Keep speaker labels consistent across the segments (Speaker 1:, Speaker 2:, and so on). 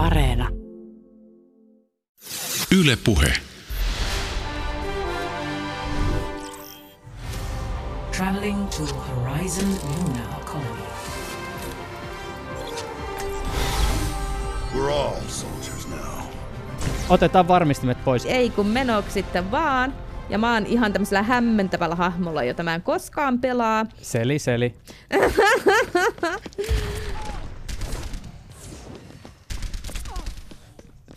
Speaker 1: Areena.
Speaker 2: Yle Puhe.
Speaker 1: Traveling to Horizon Luna Colony.
Speaker 3: We're all soldiers now.
Speaker 4: Otetaan varmistimet pois.
Speaker 5: Ei kun menoksi sitten vaan. Ja mä oon ihan tämmöisellä hämmentävällä hahmolla, jota mä en koskaan pelaa.
Speaker 4: Seli, seli.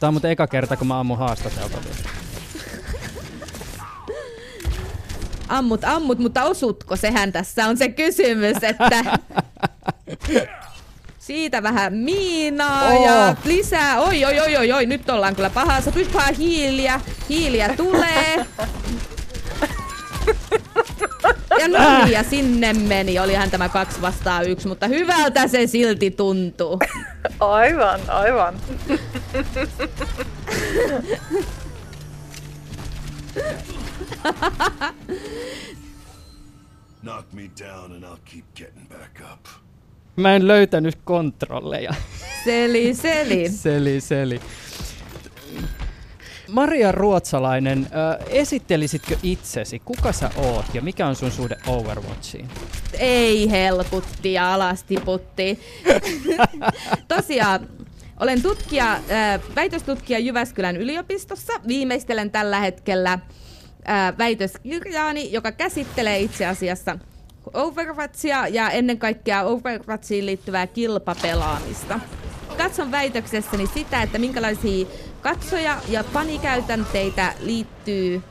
Speaker 4: Tämä on muuten eka kerta, kun mä ammun haastateltavia.
Speaker 5: Ammut, ammut, mutta osutko? Sehän tässä on se kysymys, että... Siitä vähän miinaa
Speaker 4: Oh.
Speaker 5: ja lisää. Oi, oi, oi, oi, oi, nyt ollaan kyllä pahassa. Pyspaa hiiliä, hiiliä tulee. Ja no niin, ja sinne meni. Olihan tämä kaksi vastaan yksi, mutta hyvältä se silti tuntuu.
Speaker 6: Aivan, aivan.
Speaker 3: Knock me down and I'll keep getting back up.
Speaker 4: Mä en löytänyt kontrolleja.
Speaker 5: Seli, seli.
Speaker 4: Seli, seli. Maria Ruotsalainen, äh, esittelisitkö itsesi? Kuka sä oot ja mikä on sun suhde Overwatchiin?
Speaker 5: Ei helkutti ja alas tiputti. Tosiaan, olen tutkija, äh, väitöstutkija Jyväskylän yliopistossa. Viimeistelen tällä hetkellä äh, väitöskirjaani, joka käsittelee itse asiassa Overwatchia ja ennen kaikkea Overwatchiin liittyvää kilpapelaamista. Katson väitöksessäni sitä, että minkälaisia katsoja- ja fanikäytänteitä liittyy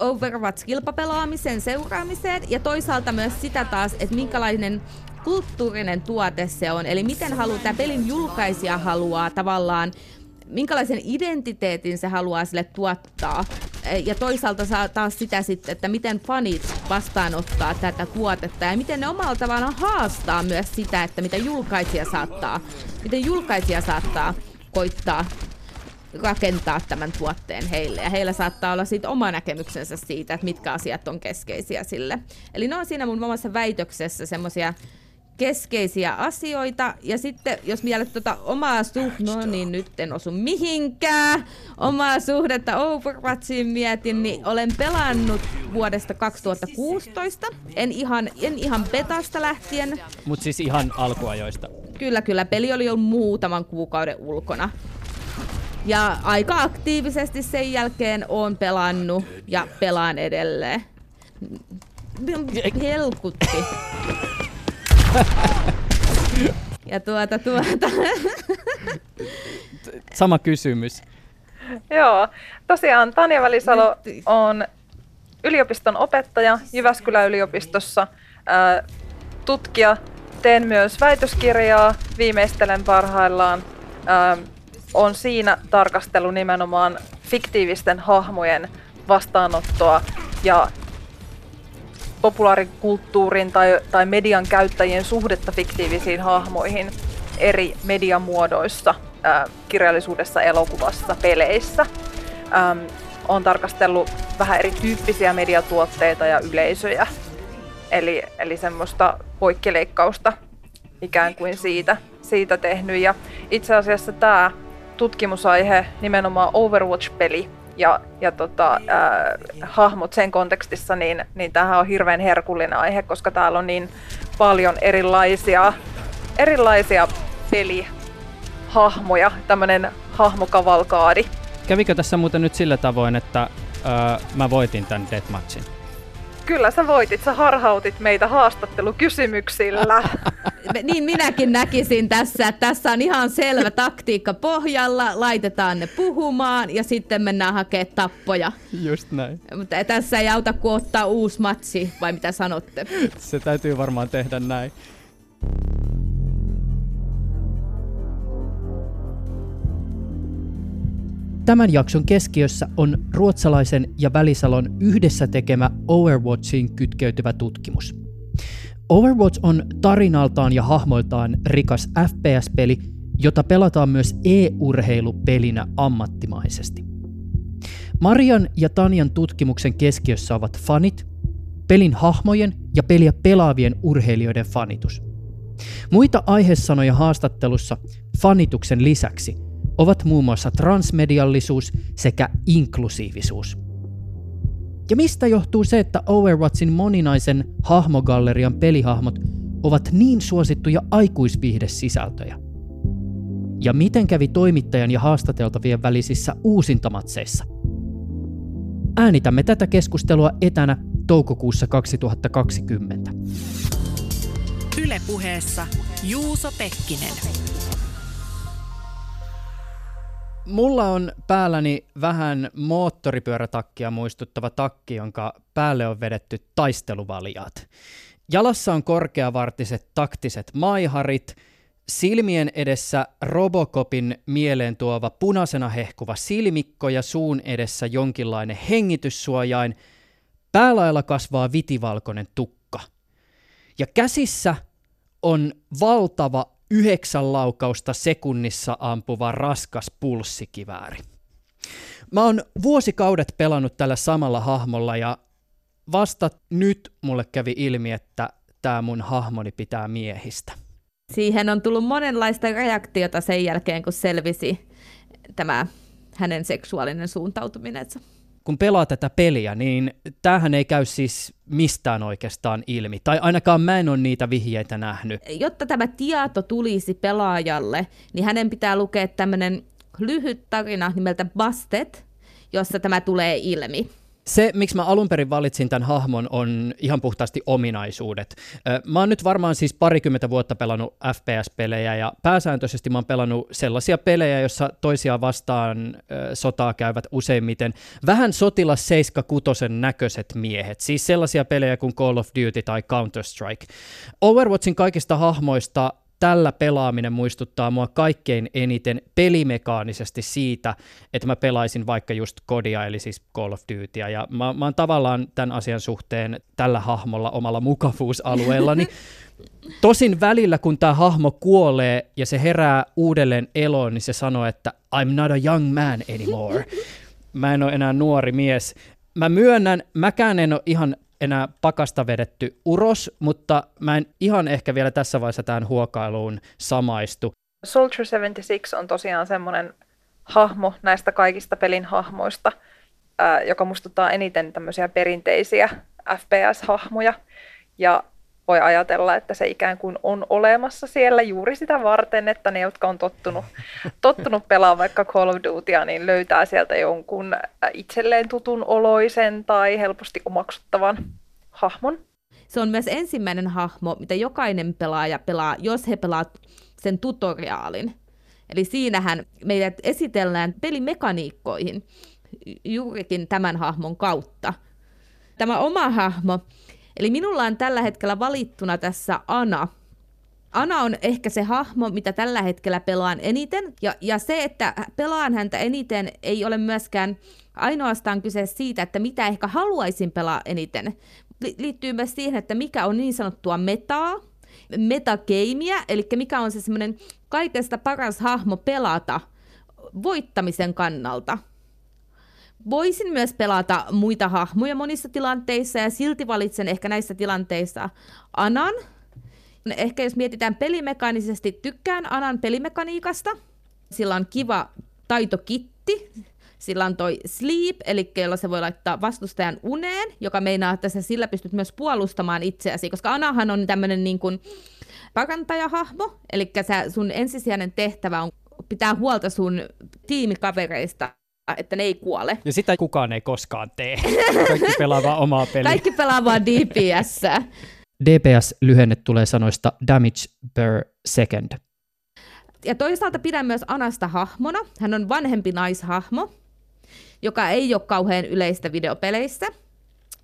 Speaker 5: Overwatch-kilpapelaamisen seuraamiseen ja toisaalta myös sitä taas, että minkälainen kulttuurinen tuote se on. Eli miten haluaa, tämä pelin julkaisija haluaa tavallaan, minkälaisen identiteetin se haluaa sille tuottaa. Ja toisaalta saa taas sitä sitten, että miten fanit vastaanottaa tätä tuotetta ja miten ne omalla tavallaan haastaa myös sitä, että mitä julkaisija saattaa, miten julkaisija saattaa koittaa rakentaa tämän tuotteen heille. Ja heillä saattaa olla siitä oma näkemyksensä siitä, että mitkä asiat on keskeisiä sille. Eli ne on siinä mun omassa väitöksessä semmoisia keskeisiä asioita. Ja sitten jos vielä tuota omaa suhdetta, no niin nyt en osu mihinkään, omaa suhdetta Overwatchiin mietin, niin olen pelannut vuodesta 2016. En ihan, en ihan betasta lähtien,
Speaker 4: Mut siis ihan alkuajoista.
Speaker 5: Kyllä, kyllä. Peli oli jo muutaman kuukauden ulkona. Ja aika aktiivisesti sen jälkeen on pelannut ja pelaan edelleen. Helkutti. Ja tuota, tuota.
Speaker 4: Sama kysymys.
Speaker 6: Joo, tosiaan Tanja Välisalo on yliopiston opettaja Jyväskylän yliopistossa, ää, tutkija. Teen myös väitöskirjaa, viimeistelen parhaillaan. Ää, on siinä tarkastelu nimenomaan fiktiivisten hahmojen vastaanottoa ja populaarikulttuurin tai, tai median käyttäjien suhdetta fiktiivisiin hahmoihin eri mediamuodoissa, ää, kirjallisuudessa, elokuvassa, peleissä. Ähm, on tarkastellut vähän erityyppisiä mediatuotteita ja yleisöjä, eli, eli semmoista poikkileikkausta ikään kuin siitä, siitä tehnyt. Ja itse asiassa tämä tutkimusaihe, nimenomaan Overwatch-peli, ja, ja tota, ää, hahmot sen kontekstissa, niin, niin tämähän on hirveän herkullinen aihe, koska täällä on niin paljon erilaisia, erilaisia pelihahmoja, tämmöinen hahmokavalkaadi.
Speaker 4: Kävikö tässä muuten nyt sillä tavoin, että öö, mä voitin tämän deathmatchin?
Speaker 6: Kyllä sä voitit, sä harhautit meitä haastattelukysymyksillä.
Speaker 5: Niin minäkin näkisin tässä, että tässä on ihan selvä taktiikka pohjalla, laitetaan ne puhumaan ja sitten mennään hakemaan tappoja.
Speaker 4: Just näin.
Speaker 5: Mutta tässä ei auta kuin ottaa uusi matsi, vai mitä sanotte?
Speaker 4: Se täytyy varmaan tehdä näin. Tämän jakson keskiössä on ruotsalaisen ja Välisalon yhdessä tekemä Overwatchiin kytkeytyvä tutkimus. Overwatch on tarinaltaan ja hahmoiltaan rikas FPS-peli, jota pelataan myös e-urheilupelinä ammattimaisesti. Marian ja Tanjan tutkimuksen keskiössä ovat fanit, pelin hahmojen ja peliä pelaavien urheilijoiden fanitus. Muita aihesanoja haastattelussa fanituksen lisäksi ovat muun muassa transmediallisuus sekä inklusiivisuus. Ja mistä johtuu se, että Overwatchin moninaisen hahmogallerian pelihahmot ovat niin suosittuja aikuisviihdesisältöjä? Ja miten kävi toimittajan ja haastateltavien välisissä uusintamatseissa? Äänitämme tätä keskustelua etänä toukokuussa 2020.
Speaker 1: Ylepuheessa Juuso Pekkinen.
Speaker 4: Mulla on päälläni vähän moottoripyörätakkia muistuttava takki, jonka päälle on vedetty taisteluvaljaat. Jalassa on korkeavartiset taktiset maiharit, silmien edessä Robocopin mieleen tuova punaisena hehkuva silmikko ja suun edessä jonkinlainen hengityssuojain. Päälailla kasvaa vitivalkoinen tukka. Ja käsissä on valtava yhdeksän laukausta sekunnissa ampuva raskas pulssikivääri. Mä oon vuosikaudet pelannut tällä samalla hahmolla ja vasta nyt mulle kävi ilmi, että tämä mun hahmoni pitää miehistä.
Speaker 5: Siihen on tullut monenlaista reaktiota sen jälkeen, kun selvisi tämä hänen seksuaalinen suuntautuminensa
Speaker 4: kun pelaa tätä peliä, niin tämähän ei käy siis mistään oikeastaan ilmi. Tai ainakaan mä en ole niitä vihjeitä nähnyt.
Speaker 5: Jotta tämä tieto tulisi pelaajalle, niin hänen pitää lukea tämmöinen lyhyt tarina nimeltä Busted, jossa tämä tulee ilmi.
Speaker 4: Se, miksi mä alun perin valitsin tämän hahmon, on ihan puhtaasti ominaisuudet. Mä oon nyt varmaan siis parikymmentä vuotta pelannut FPS-pelejä ja pääsääntöisesti mä oon pelannut sellaisia pelejä, joissa toisiaan vastaan sotaa käyvät useimmiten vähän sotilas 76 näköiset miehet. Siis sellaisia pelejä kuin Call of Duty tai Counter-Strike. Overwatchin kaikista hahmoista tällä pelaaminen muistuttaa mua kaikkein eniten pelimekaanisesti siitä, että mä pelaisin vaikka just kodia, eli siis Call of Dutyä, ja mä, mä oon tavallaan tämän asian suhteen tällä hahmolla omalla mukavuusalueellani. Tosin välillä, kun tämä hahmo kuolee ja se herää uudelleen eloon, niin se sanoo, että I'm not a young man anymore. Mä en ole enää nuori mies. Mä myönnän, mäkään en ole ihan enää pakasta vedetty uros, mutta mä en ihan ehkä vielä tässä vaiheessa tähän huokailuun samaistu.
Speaker 6: Soldier 76 on tosiaan semmoinen hahmo näistä kaikista pelin hahmoista, joka mustuttaa eniten tämmöisiä perinteisiä FPS-hahmoja. Ja voi ajatella, että se ikään kuin on olemassa siellä juuri sitä varten, että ne, jotka on tottunut, tottunut pelaamaan vaikka Call of Dutya, niin löytää sieltä jonkun itselleen tutun oloisen tai helposti omaksuttavan hahmon.
Speaker 5: Se on myös ensimmäinen hahmo, mitä jokainen pelaaja pelaa, jos he pelaa sen tutoriaalin. Eli siinähän meidät esitellään pelimekaniikkoihin juurikin tämän hahmon kautta. Tämä oma hahmo Eli minulla on tällä hetkellä valittuna tässä Ana. Ana on ehkä se hahmo, mitä tällä hetkellä pelaan eniten. Ja, ja se, että pelaan häntä eniten, ei ole myöskään ainoastaan kyse siitä, että mitä ehkä haluaisin pelaa eniten. Liittyy myös siihen, että mikä on niin sanottua metaa, metageimiä, eli mikä on se semmoinen kaikesta paras hahmo pelata voittamisen kannalta. Voisin myös pelata muita hahmoja monissa tilanteissa ja silti valitsen ehkä näissä tilanteissa Anan. Ehkä jos mietitään pelimekaanisesti, tykkään Anan pelimekaniikasta. Sillä on kiva taitokitti, sillä on toi sleep, eli jolla se voi laittaa vastustajan uneen, joka meinaa, että sä sillä pystyt myös puolustamaan itseäsi, koska Anahan on tämmöinen niin kuin parantajahahmo, eli sun ensisijainen tehtävä on pitää huolta sun tiimikavereista että ne ei kuole.
Speaker 4: Ja sitä kukaan ei koskaan tee. Kaikki pelaa vaan omaa peliä.
Speaker 5: Kaikki pelaa vaan DPS.
Speaker 4: DPS-lyhenne tulee sanoista damage per second.
Speaker 5: Ja toisaalta pidän myös Anasta hahmona. Hän on vanhempi naishahmo, joka ei ole kauhean yleistä videopeleissä.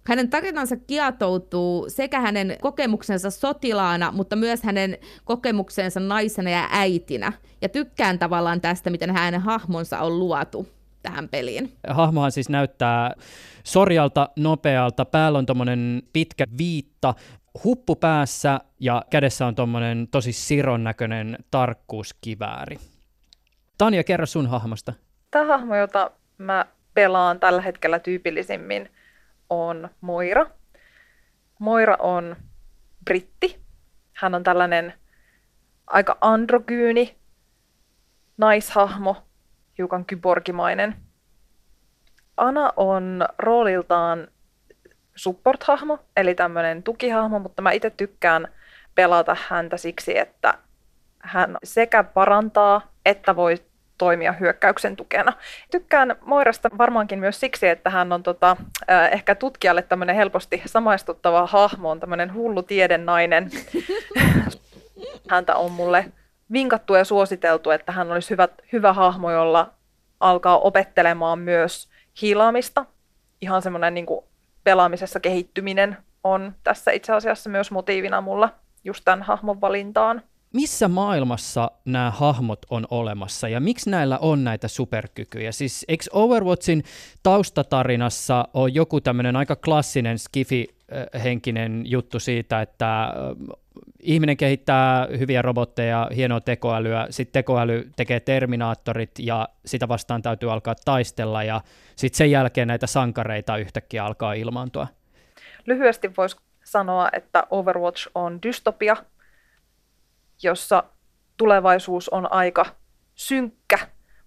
Speaker 5: Hänen tarinansa kietoutuu sekä hänen kokemuksensa sotilaana, mutta myös hänen kokemuksensa naisena ja äitinä. Ja tykkään tavallaan tästä, miten hänen hahmonsa on luotu tähän peliin.
Speaker 4: Hahmohan siis näyttää sorjalta, nopealta, päällä on tommonen pitkä viitta, huppu päässä ja kädessä on tommonen tosi siron näköinen tarkkuuskivääri. Tanja, kerro sun hahmosta.
Speaker 6: Tämä hahmo, jota mä pelaan tällä hetkellä tyypillisimmin, on Moira. Moira on britti. Hän on tällainen aika androgyyni naishahmo, hiukan kyborgimainen. Ana on rooliltaan support-hahmo, eli tämmöinen tukihahmo, mutta mä itse tykkään pelata häntä siksi, että hän sekä parantaa että voi toimia hyökkäyksen tukena. Tykkään Moirasta varmaankin myös siksi, että hän on tota, äh, ehkä tutkijalle tämmöinen helposti samaistuttava hahmo, on tämmöinen hullu tiedennainen. Häntä on mulle vinkattu ja suositeltu, että hän olisi hyvä, hyvä hahmo, jolla alkaa opettelemaan myös hiilaamista. Ihan semmoinen niin pelaamisessa kehittyminen on tässä itse asiassa myös motiivina mulla just tämän hahmon valintaan
Speaker 4: missä maailmassa nämä hahmot on olemassa ja miksi näillä on näitä superkykyjä? Siis eikö Overwatchin taustatarinassa ole joku tämmöinen aika klassinen skifi-henkinen juttu siitä, että ihminen kehittää hyviä robotteja, hienoa tekoälyä, sitten tekoäly tekee terminaattorit ja sitä vastaan täytyy alkaa taistella ja sitten sen jälkeen näitä sankareita yhtäkkiä alkaa ilmaantua.
Speaker 6: Lyhyesti voisi sanoa, että Overwatch on dystopia, jossa tulevaisuus on aika synkkä,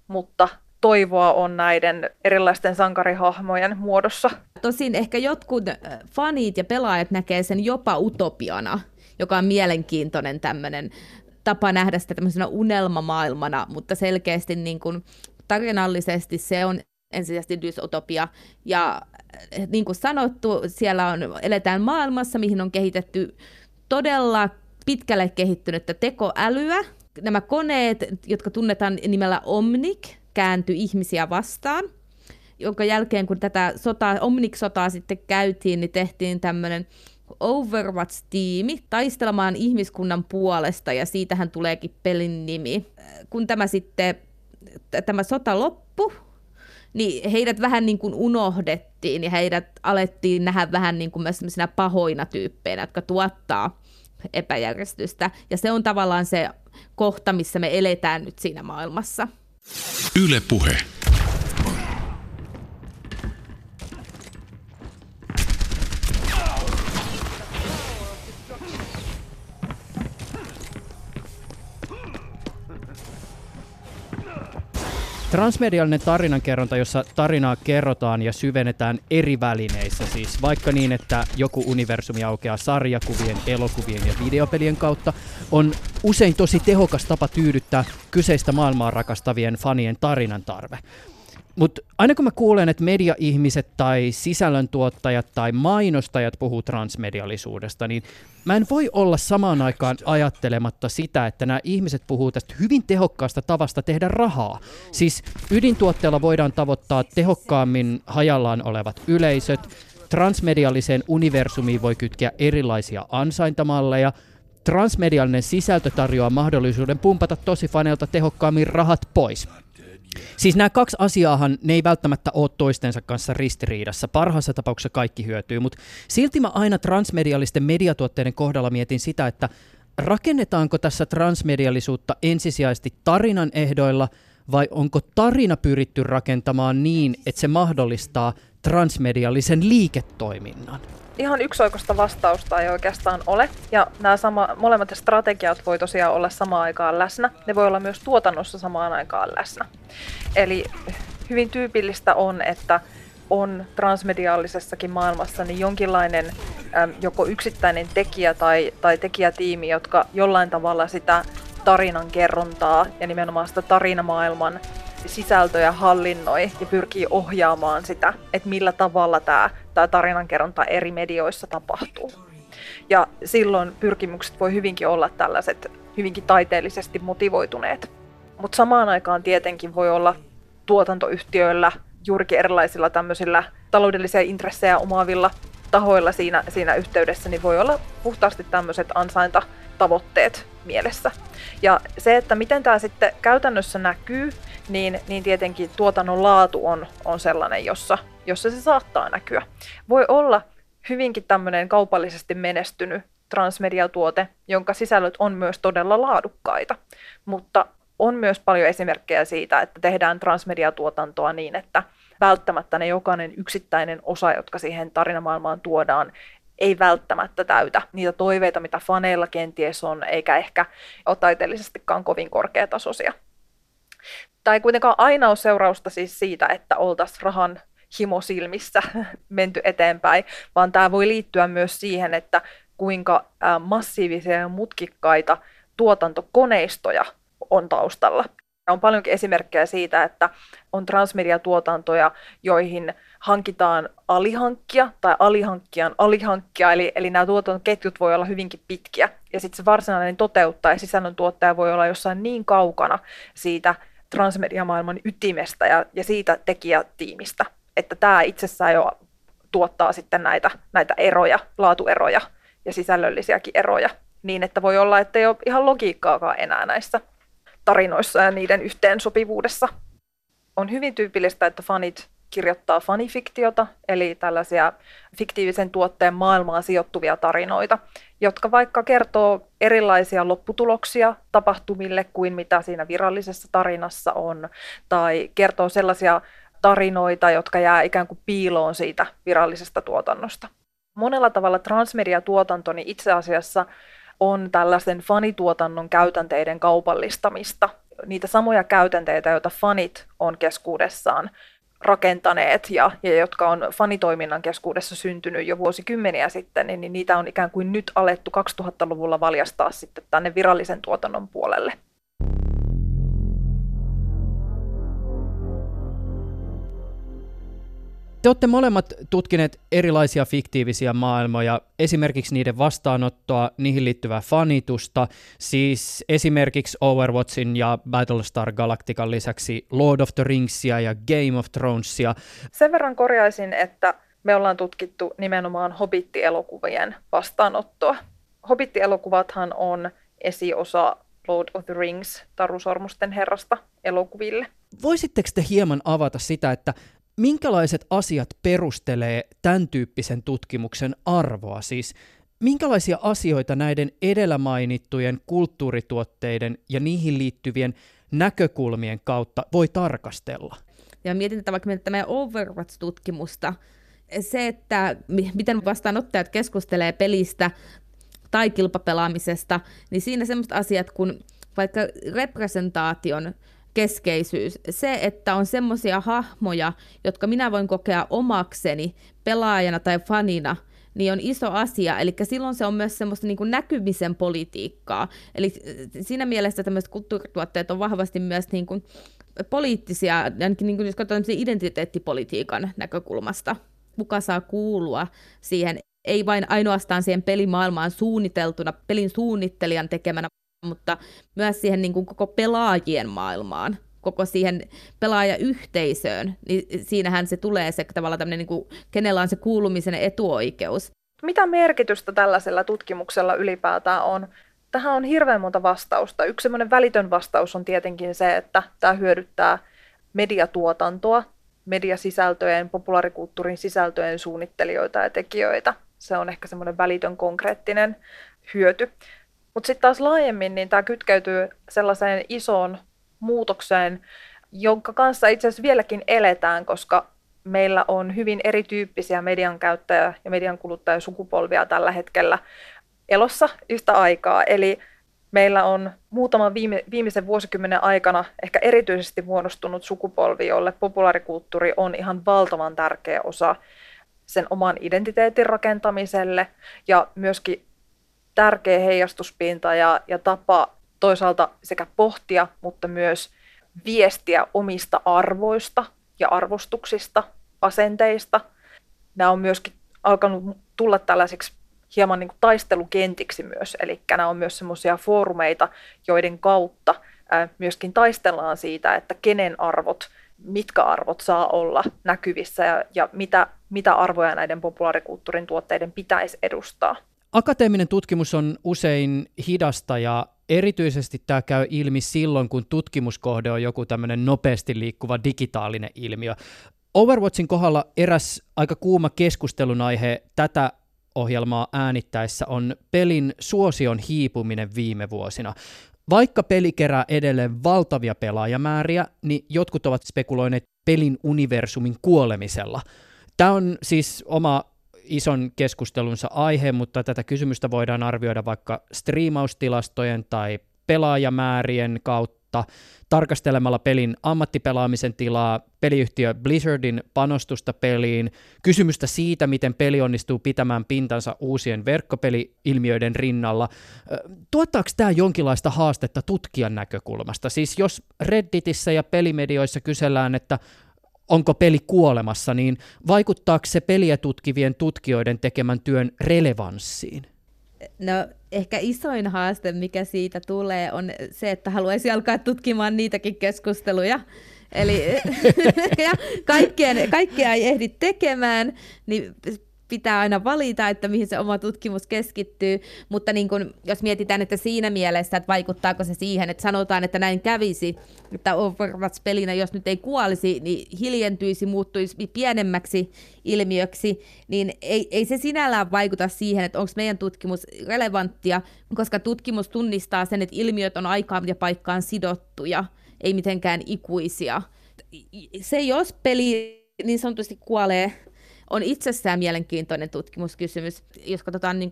Speaker 6: mutta toivoa on näiden erilaisten sankarihahmojen muodossa.
Speaker 5: Tosin ehkä jotkut äh, fanit ja pelaajat näkee sen jopa utopiana, joka on mielenkiintoinen tämmöinen tapa nähdä sitä tämmöisenä unelmamaailmana, mutta selkeästi niin kuin tarinallisesti se on ensisijaisesti dysotopia. Ja äh, niin kuin sanottu, siellä on, eletään maailmassa, mihin on kehitetty todella pitkälle kehittynyttä tekoälyä. Nämä koneet, jotka tunnetaan nimellä Omnik, kääntyi ihmisiä vastaan, jonka jälkeen kun tätä sotaa, Omnik-sotaa sitten käytiin, niin tehtiin tämmöinen Overwatch-tiimi taistelemaan ihmiskunnan puolesta, ja siitähän tuleekin pelin nimi. Kun tämä sitten, tämä sota loppui, niin heidät vähän niin kuin unohdettiin, ja heidät alettiin nähdä vähän niin kuin myös pahoina tyyppeinä, jotka tuottaa epäjärjestystä. Ja se on tavallaan se kohta, missä me eletään nyt siinä maailmassa. Yle puhe.
Speaker 4: Transmediallinen tarinankerronta, jossa tarinaa kerrotaan ja syvennetään eri välineissä, siis vaikka niin, että joku universumi aukeaa sarjakuvien, elokuvien ja videopelien kautta, on usein tosi tehokas tapa tyydyttää kyseistä maailmaa rakastavien fanien tarinan tarve. Mutta aina kun mä kuulen, että media-ihmiset tai sisällöntuottajat tai mainostajat puhuu transmediallisuudesta, niin mä en voi olla samaan aikaan ajattelematta sitä, että nämä ihmiset puhuu tästä hyvin tehokkaasta tavasta tehdä rahaa. Siis ydintuotteella voidaan tavoittaa tehokkaammin hajallaan olevat yleisöt, transmedialliseen universumiin voi kytkeä erilaisia ansaintamalleja, transmediallinen sisältö tarjoaa mahdollisuuden pumpata tosi fanelta tehokkaammin rahat pois. Siis nämä kaksi asiaahan, ne ei välttämättä ole toistensa kanssa ristiriidassa. Parhaassa tapauksessa kaikki hyötyy, mutta silti mä aina transmediallisten mediatuotteiden kohdalla mietin sitä, että rakennetaanko tässä transmediallisuutta ensisijaisesti tarinan ehdoilla vai onko tarina pyritty rakentamaan niin, että se mahdollistaa transmediallisen liiketoiminnan?
Speaker 6: ihan yksioikoista vastausta ei oikeastaan ole. Ja nämä sama, molemmat strategiat voi tosiaan olla samaan aikaan läsnä. Ne voi olla myös tuotannossa samaan aikaan läsnä. Eli hyvin tyypillistä on, että on transmediaalisessakin maailmassa niin jonkinlainen joko yksittäinen tekijä tai, tai tekijätiimi, jotka jollain tavalla sitä tarinan kerrontaa ja nimenomaan sitä tarinamaailman sisältöjä hallinnoi ja pyrkii ohjaamaan sitä, että millä tavalla tämä, tämä tarinankerronta eri medioissa tapahtuu. Ja silloin pyrkimykset voi hyvinkin olla tällaiset hyvinkin taiteellisesti motivoituneet. Mutta samaan aikaan tietenkin voi olla tuotantoyhtiöillä, juurikin erilaisilla tämmöisillä taloudellisia intressejä omaavilla tahoilla siinä, siinä yhteydessä, niin voi olla puhtaasti tämmöiset ansaintatavoitteet mielessä. Ja se, että miten tämä sitten käytännössä näkyy, niin, niin tietenkin tuotannon laatu on, on sellainen, jossa, jossa se saattaa näkyä. Voi olla hyvinkin tämmöinen kaupallisesti menestynyt transmediatuote, jonka sisällöt on myös todella laadukkaita, mutta on myös paljon esimerkkejä siitä, että tehdään transmediatuotantoa niin, että välttämättä ne jokainen yksittäinen osa, jotka siihen tarinamaailmaan tuodaan, ei välttämättä täytä niitä toiveita, mitä faneilla kenties on, eikä ehkä ole taiteellisestikaan kovin korkeatasoisia. Ei kuitenkaan aina ole seurausta siis siitä, että oltaisiin rahan himosilmissä menty eteenpäin, vaan tämä voi liittyä myös siihen, että kuinka massiivisia ja mutkikkaita tuotantokoneistoja on taustalla. On paljonkin esimerkkejä siitä, että on transmediatuotantoja, joihin hankitaan alihankkia tai alihankkijan alihankkia, eli, eli nämä tuotantoketjut voi olla hyvinkin pitkiä. Ja sitten se varsinainen toteuttaja ja sisällöntuottaja voi olla jossain niin kaukana siitä transmediamaailman ytimestä ja, ja siitä tekijätiimistä, että tämä itsessään jo tuottaa sitten näitä, näitä eroja, laatueroja ja sisällöllisiäkin eroja, niin että voi olla, että ei ole ihan logiikkaakaan enää näissä tarinoissa ja niiden yhteensopivuudessa. On hyvin tyypillistä, että fanit kirjoittaa fanifiktiota, eli tällaisia fiktiivisen tuotteen maailmaan sijoittuvia tarinoita, jotka vaikka kertoo erilaisia lopputuloksia tapahtumille kuin mitä siinä virallisessa tarinassa on, tai kertoo sellaisia tarinoita, jotka jää ikään kuin piiloon siitä virallisesta tuotannosta. Monella tavalla transmediatuotanto niin itse asiassa on tällaisen fanituotannon käytänteiden kaupallistamista. Niitä samoja käytänteitä, joita fanit on keskuudessaan rakentaneet ja, ja jotka on fanitoiminnan keskuudessa syntynyt jo vuosikymmeniä sitten, niin, niin niitä on ikään kuin nyt alettu 2000-luvulla valjastaa sitten tänne virallisen tuotannon puolelle.
Speaker 4: Te olette molemmat tutkineet erilaisia fiktiivisiä maailmoja, esimerkiksi niiden vastaanottoa, niihin liittyvää fanitusta, siis esimerkiksi Overwatchin ja Battlestar Galactican lisäksi Lord of the Ringsia ja Game of Thronesia.
Speaker 6: Sen verran korjaisin, että me ollaan tutkittu nimenomaan Hobbit-elokuvien vastaanottoa. Hobbit-elokuvathan on esiosa Lord of the Rings, Taru Sormusten herrasta elokuville.
Speaker 4: Voisitteko te hieman avata sitä, että minkälaiset asiat perustelee tämän tyyppisen tutkimuksen arvoa? Siis minkälaisia asioita näiden edellä mainittujen kulttuurituotteiden ja niihin liittyvien näkökulmien kautta voi tarkastella?
Speaker 5: Ja mietin, että vaikka tämä Overwatch-tutkimusta, se, että miten vastaanottajat keskustelee pelistä tai kilpapelaamisesta, niin siinä semmoista asiat kuin vaikka representaation keskeisyys. Se, että on semmoisia hahmoja, jotka minä voin kokea omakseni pelaajana tai fanina, niin on iso asia. Eli silloin se on myös semmoista niin kuin näkymisen politiikkaa. Eli siinä mielessä tämmöiset kulttuurituotteet on vahvasti myös niin kuin poliittisia, ainakin niin kuin jos katsotaan identiteettipolitiikan näkökulmasta. Kuka saa kuulua siihen, ei vain ainoastaan siihen pelimaailmaan suunniteltuna, pelin suunnittelijan tekemänä, mutta myös siihen niin kuin koko pelaajien maailmaan, koko siihen pelaajayhteisöön, niin siinähän se tulee se tavallaan tämmöinen, niin kuin, kenellä on se kuulumisen etuoikeus.
Speaker 6: Mitä merkitystä tällaisella tutkimuksella ylipäätään on? Tähän on hirveän monta vastausta. Yksi semmoinen välitön vastaus on tietenkin se, että tämä hyödyttää mediatuotantoa, mediasisältöjen, populaarikulttuurin sisältöjen suunnittelijoita ja tekijöitä. Se on ehkä semmoinen välitön konkreettinen hyöty. Mutta sitten taas laajemmin niin tämä kytkeytyy sellaiseen isoon muutokseen, jonka kanssa itse asiassa vieläkin eletään, koska meillä on hyvin erityyppisiä median käyttäjä- ja median kuluttajasukupolvia tällä hetkellä elossa yhtä aikaa. Eli meillä on muutaman viime, viimeisen vuosikymmenen aikana ehkä erityisesti muodostunut sukupolvi, jolle populaarikulttuuri on ihan valtavan tärkeä osa sen oman identiteetin rakentamiselle ja myöskin tärkeä heijastuspinta ja, ja tapa toisaalta sekä pohtia, mutta myös viestiä omista arvoista ja arvostuksista, asenteista. Nämä on myöskin alkanut tulla tällaisiksi hieman niin kuin taistelukentiksi myös, eli nämä on myös semmoisia foorumeita, joiden kautta myöskin taistellaan siitä, että kenen arvot, mitkä arvot saa olla näkyvissä ja, ja mitä, mitä arvoja näiden populaarikulttuurin tuotteiden pitäisi edustaa.
Speaker 4: Akateeminen tutkimus on usein hidasta ja erityisesti tämä käy ilmi silloin, kun tutkimuskohde on joku tämmöinen nopeasti liikkuva digitaalinen ilmiö. Overwatchin kohdalla eräs aika kuuma keskustelun aihe tätä ohjelmaa äänittäessä on pelin suosion hiipuminen viime vuosina. Vaikka peli kerää edelleen valtavia pelaajamääriä, niin jotkut ovat spekuloineet pelin universumin kuolemisella. Tämä on siis oma ison keskustelunsa aihe, mutta tätä kysymystä voidaan arvioida vaikka striimaustilastojen tai pelaajamäärien kautta, tarkastelemalla pelin ammattipelaamisen tilaa, peliyhtiö Blizzardin panostusta peliin, kysymystä siitä, miten peli onnistuu pitämään pintansa uusien verkkopeli-ilmiöiden rinnalla. Tuottaako tämä jonkinlaista haastetta tutkijan näkökulmasta? Siis jos Redditissä ja pelimedioissa kysellään, että onko peli kuolemassa, niin vaikuttaako se peliä tutkivien tutkijoiden tekemän työn relevanssiin?
Speaker 5: No ehkä isoin haaste, mikä siitä tulee, on se, että haluaisi alkaa tutkimaan niitäkin keskusteluja. Eli ja kaikkien, kaikkia ei ehdi tekemään, niin pitää aina valita, että mihin se oma tutkimus keskittyy, mutta niin kun, jos mietitään, että siinä mielessä, että vaikuttaako se siihen, että sanotaan, että näin kävisi, että Overwatch-pelinä, jos nyt ei kuolisi, niin hiljentyisi, muuttuisi pienemmäksi ilmiöksi, niin ei, ei se sinällään vaikuta siihen, että onko meidän tutkimus relevanttia, koska tutkimus tunnistaa sen, että ilmiöt on aikaan ja paikkaan sidottuja, ei mitenkään ikuisia. Se, jos peli niin sanotusti kuolee on itsessään mielenkiintoinen tutkimuskysymys. Jos katsotaan niin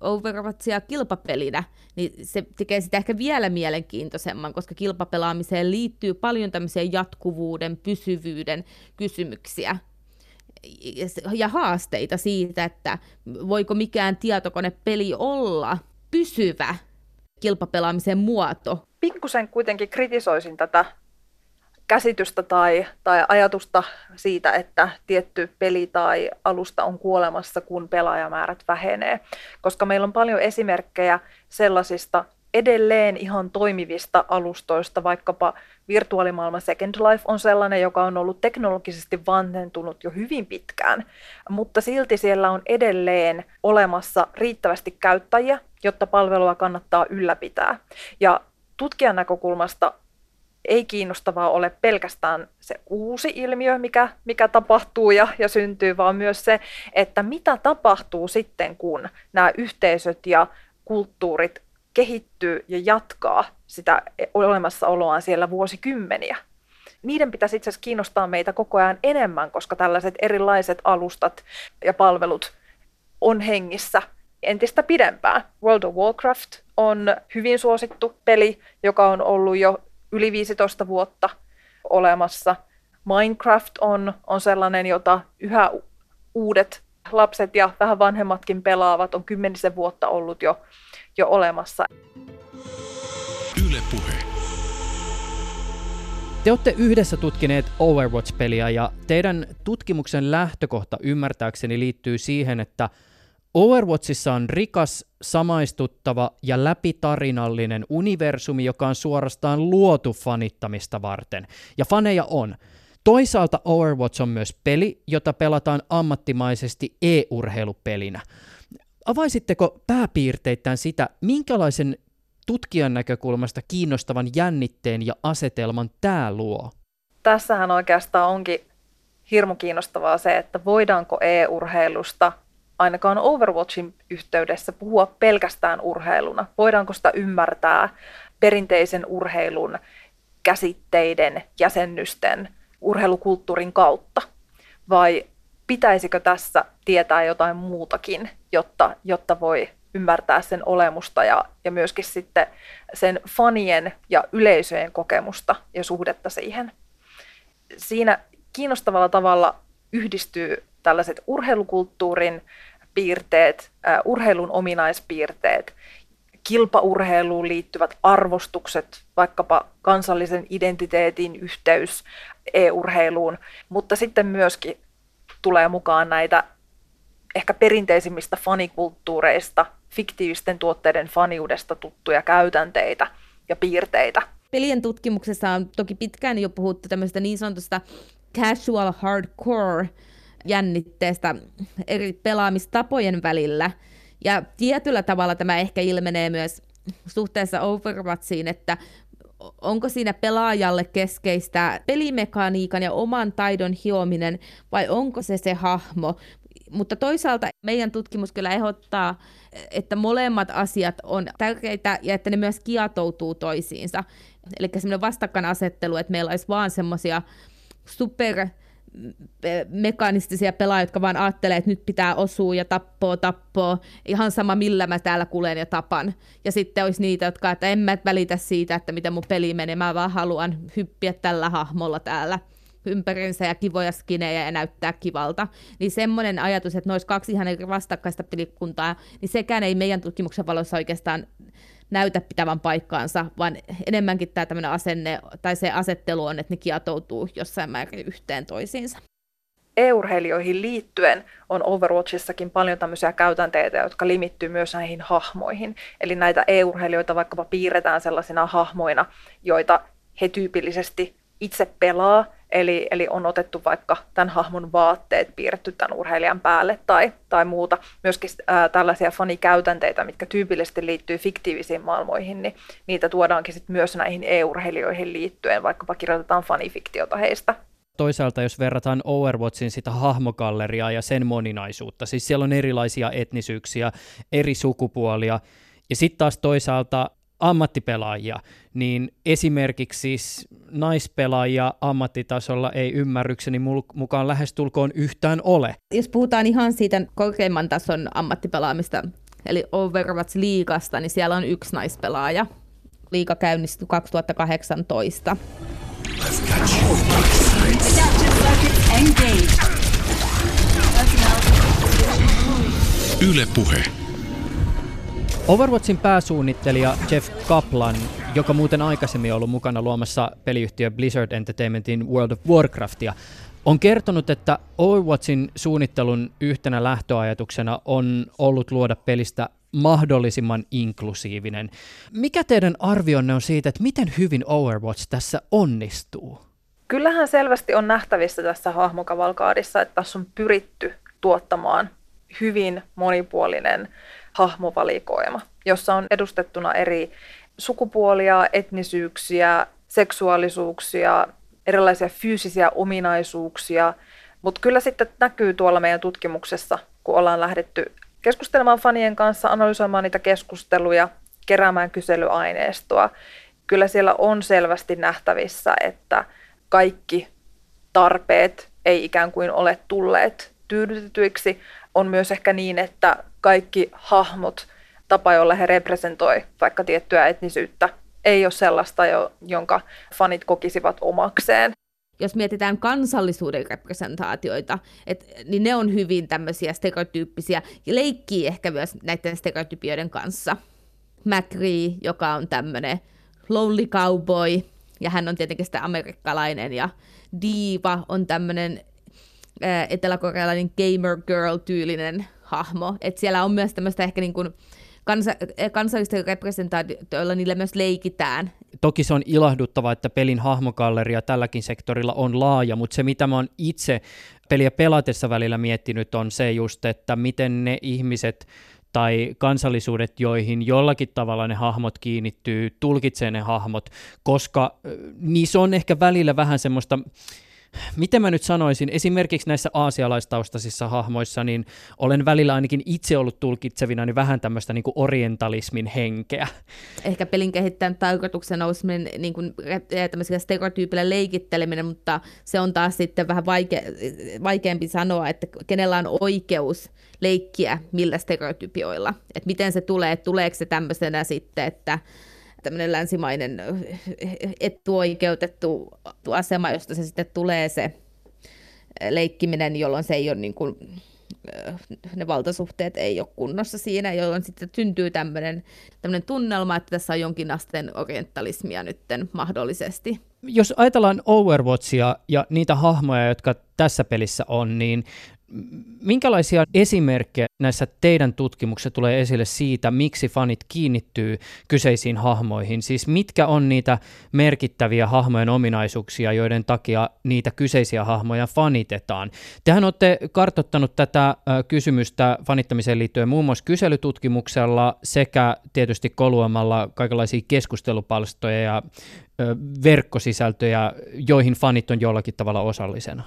Speaker 5: Overwatchia kilpapelinä, niin se tekee sitä ehkä vielä mielenkiintoisemman, koska kilpapelaamiseen liittyy paljon tämmöisiä jatkuvuuden, pysyvyyden kysymyksiä ja haasteita siitä, että voiko mikään tietokonepeli olla pysyvä kilpapelaamisen muoto.
Speaker 6: Pikkusen kuitenkin kritisoisin tätä käsitystä tai, tai ajatusta siitä, että tietty peli tai alusta on kuolemassa, kun pelaajamäärät vähenee. Koska meillä on paljon esimerkkejä sellaisista edelleen ihan toimivista alustoista, vaikkapa virtuaalimaailma Second Life on sellainen, joka on ollut teknologisesti vanhentunut jo hyvin pitkään, mutta silti siellä on edelleen olemassa riittävästi käyttäjiä, jotta palvelua kannattaa ylläpitää. Ja tutkijan näkökulmasta ei kiinnostavaa ole pelkästään se uusi ilmiö, mikä, mikä tapahtuu ja, ja syntyy, vaan myös se, että mitä tapahtuu sitten, kun nämä yhteisöt ja kulttuurit kehittyy ja jatkaa sitä olemassaoloaan siellä vuosikymmeniä. Niiden pitäisi itse asiassa kiinnostaa meitä koko ajan enemmän, koska tällaiset erilaiset alustat ja palvelut on hengissä entistä pidempään. World of Warcraft on hyvin suosittu peli, joka on ollut jo yli 15 vuotta olemassa. Minecraft on, on sellainen, jota yhä uudet lapset ja vähän vanhemmatkin pelaavat, on kymmenisen vuotta ollut jo, jo olemassa. Yle puhe.
Speaker 4: Te olette yhdessä tutkineet Overwatch-peliä ja teidän tutkimuksen lähtökohta ymmärtääkseni liittyy siihen, että – Overwatchissa on rikas, samaistuttava ja läpitarinallinen universumi, joka on suorastaan luotu fanittamista varten. Ja faneja on. Toisaalta Overwatch on myös peli, jota pelataan ammattimaisesti e-urheilupelinä. Avaisitteko pääpiirteittäin sitä, minkälaisen tutkijan näkökulmasta kiinnostavan jännitteen ja asetelman tämä luo?
Speaker 6: Tässähän oikeastaan onkin hirmu kiinnostavaa se, että voidaanko e-urheilusta ainakaan Overwatchin yhteydessä puhua pelkästään urheiluna? Voidaanko sitä ymmärtää perinteisen urheilun käsitteiden, jäsennysten, urheilukulttuurin kautta? Vai pitäisikö tässä tietää jotain muutakin, jotta, jotta voi ymmärtää sen olemusta ja, ja myöskin sitten sen fanien ja yleisöjen kokemusta ja suhdetta siihen. Siinä kiinnostavalla tavalla yhdistyy tällaiset urheilukulttuurin piirteet, urheilun ominaispiirteet, kilpaurheiluun liittyvät arvostukset, vaikkapa kansallisen identiteetin yhteys e-urheiluun, mutta sitten myöskin tulee mukaan näitä ehkä perinteisimmistä fanikulttuureista, fiktiivisten tuotteiden faniudesta tuttuja käytänteitä ja piirteitä.
Speaker 5: Pelien tutkimuksessa on toki pitkään jo puhuttu tämmöistä niin sanotusta casual hardcore jännitteestä eri pelaamistapojen välillä. Ja tietyllä tavalla tämä ehkä ilmenee myös suhteessa Overwatchiin, että onko siinä pelaajalle keskeistä pelimekaniikan ja oman taidon hiominen vai onko se se hahmo. Mutta toisaalta meidän tutkimus kyllä ehdottaa, että molemmat asiat on tärkeitä ja että ne myös kietoutuu toisiinsa. Eli semmoinen vastakkainasettelu, että meillä olisi vaan semmoisia super mekanistisia pelaajia, jotka vaan ajattelee, että nyt pitää osua ja tappoo, tappoo, ihan sama millä mä täällä kulen ja tapan. Ja sitten olisi niitä, jotka, että en mä välitä siitä, että miten mun peli menee, mä vaan haluan hyppiä tällä hahmolla täällä ympärinsä ja kivoja skinejä ja näyttää kivalta. Niin semmoinen ajatus, että nois kaksi ihan vastakkaista pelikuntaa, niin sekään ei meidän tutkimuksen valossa oikeastaan näytä pitävän paikkaansa, vaan enemmänkin tämä tämmöinen asenne tai se asettelu on, että ne kietoutuu jossain määrin yhteen toisiinsa.
Speaker 6: E-urheilijoihin liittyen on Overwatchissakin paljon tämmöisiä käytänteitä, jotka limittyy myös näihin hahmoihin. Eli näitä e-urheilijoita vaikkapa piirretään sellaisina hahmoina, joita he tyypillisesti itse pelaa, eli, eli on otettu vaikka tämän hahmon vaatteet piirretty tämän urheilijan päälle tai, tai muuta. Myöskin ää, tällaisia fanikäytänteitä, mitkä tyypillisesti liittyy fiktiivisiin maailmoihin, niin niitä tuodaankin sit myös näihin e-urheilijoihin liittyen, vaikkapa kirjoitetaan fanifiktiota heistä
Speaker 4: toisaalta jos verrataan Overwatchin sitä hahmogalleriaa ja sen moninaisuutta, siis siellä on erilaisia etnisyyksiä, eri sukupuolia, ja sitten taas toisaalta ammattipelaajia, niin esimerkiksi siis naispelaajia ammattitasolla ei ymmärrykseni mukaan lähestulkoon yhtään ole.
Speaker 5: Jos puhutaan ihan siitä korkeimman tason ammattipelaamista, eli Overwatch-liigasta, niin siellä on yksi naispelaaja. Liiga käynnistyi 2018.
Speaker 2: Yle Puhe.
Speaker 4: Overwatchin pääsuunnittelija Jeff Kaplan, joka muuten aikaisemmin ollut mukana luomassa peliyhtiö Blizzard Entertainmentin World of Warcraftia, on kertonut, että Overwatchin suunnittelun yhtenä lähtöajatuksena on ollut luoda pelistä mahdollisimman inklusiivinen. Mikä teidän arvionne on siitä, että miten hyvin Overwatch tässä onnistuu?
Speaker 6: Kyllähän selvästi on nähtävissä tässä hahmokavalkaadissa, että tässä on pyritty tuottamaan hyvin monipuolinen hahmovalikoima, jossa on edustettuna eri sukupuolia, etnisyyksiä, seksuaalisuuksia, erilaisia fyysisiä ominaisuuksia, mutta kyllä sitten näkyy tuolla meidän tutkimuksessa, kun ollaan lähdetty keskustelemaan fanien kanssa, analysoimaan niitä keskusteluja, keräämään kyselyaineistoa. Kyllä siellä on selvästi nähtävissä, että kaikki tarpeet ei ikään kuin ole tulleet tyydytetyiksi. On myös ehkä niin, että kaikki hahmot, tapa jolla he representoi vaikka tiettyä etnisyyttä, ei ole sellaista, jonka fanit kokisivat omakseen
Speaker 5: jos mietitään kansallisuuden representaatioita, et, niin ne on hyvin tämmöisiä stereotyyppisiä ja leikkii ehkä myös näiden stereotypioiden kanssa. Macri, joka on tämmöinen lonely cowboy, ja hän on tietenkin sitä amerikkalainen, ja Diva on tämmöinen eteläkorealainen gamer girl-tyylinen hahmo. Et siellä on myös tämmöistä ehkä niin kuin kansa, kansallisten representaatioilla niillä myös leikitään.
Speaker 4: Toki se on ilahduttavaa, että pelin hahmogalleria tälläkin sektorilla on laaja, mutta se mitä mä oon itse peliä pelatessa välillä miettinyt on se just, että miten ne ihmiset tai kansallisuudet, joihin jollakin tavalla ne hahmot kiinnittyy, tulkitsee ne hahmot, koska niissä on ehkä välillä vähän semmoista miten mä nyt sanoisin, esimerkiksi näissä aasialaistaustaisissa hahmoissa, niin olen välillä ainakin itse ollut tulkitsevina niin vähän tämmöistä niin orientalismin henkeä.
Speaker 5: Ehkä pelin kehittäjän tarkoituksena olisi niin kuin, stereotyypillä leikitteleminen, mutta se on taas sitten vähän vaike- vaikeampi sanoa, että kenellä on oikeus leikkiä millä stereotypioilla. Että miten se tulee, tuleeko se tämmöisenä sitten, että tämmöinen länsimainen etuoikeutettu asema, josta se sitten tulee se leikkiminen, jolloin se ei ole niin kuin, ne valtasuhteet ei ole kunnossa siinä, jolloin sitten syntyy tämmöinen, tämmöinen tunnelma, että tässä on jonkin asteen orientalismia nytten mahdollisesti.
Speaker 4: Jos ajatellaan Overwatchia ja niitä hahmoja, jotka tässä pelissä on, niin Minkälaisia esimerkkejä näissä teidän tutkimuksissa tulee esille siitä, miksi fanit kiinnittyy kyseisiin hahmoihin? Siis mitkä on niitä merkittäviä hahmojen ominaisuuksia, joiden takia niitä kyseisiä hahmoja fanitetaan? Tehän olette kartottanut tätä kysymystä fanittamiseen liittyen muun muassa kyselytutkimuksella sekä tietysti koluamalla kaikenlaisia keskustelupalstoja ja verkkosisältöjä, joihin fanit on jollakin tavalla osallisena.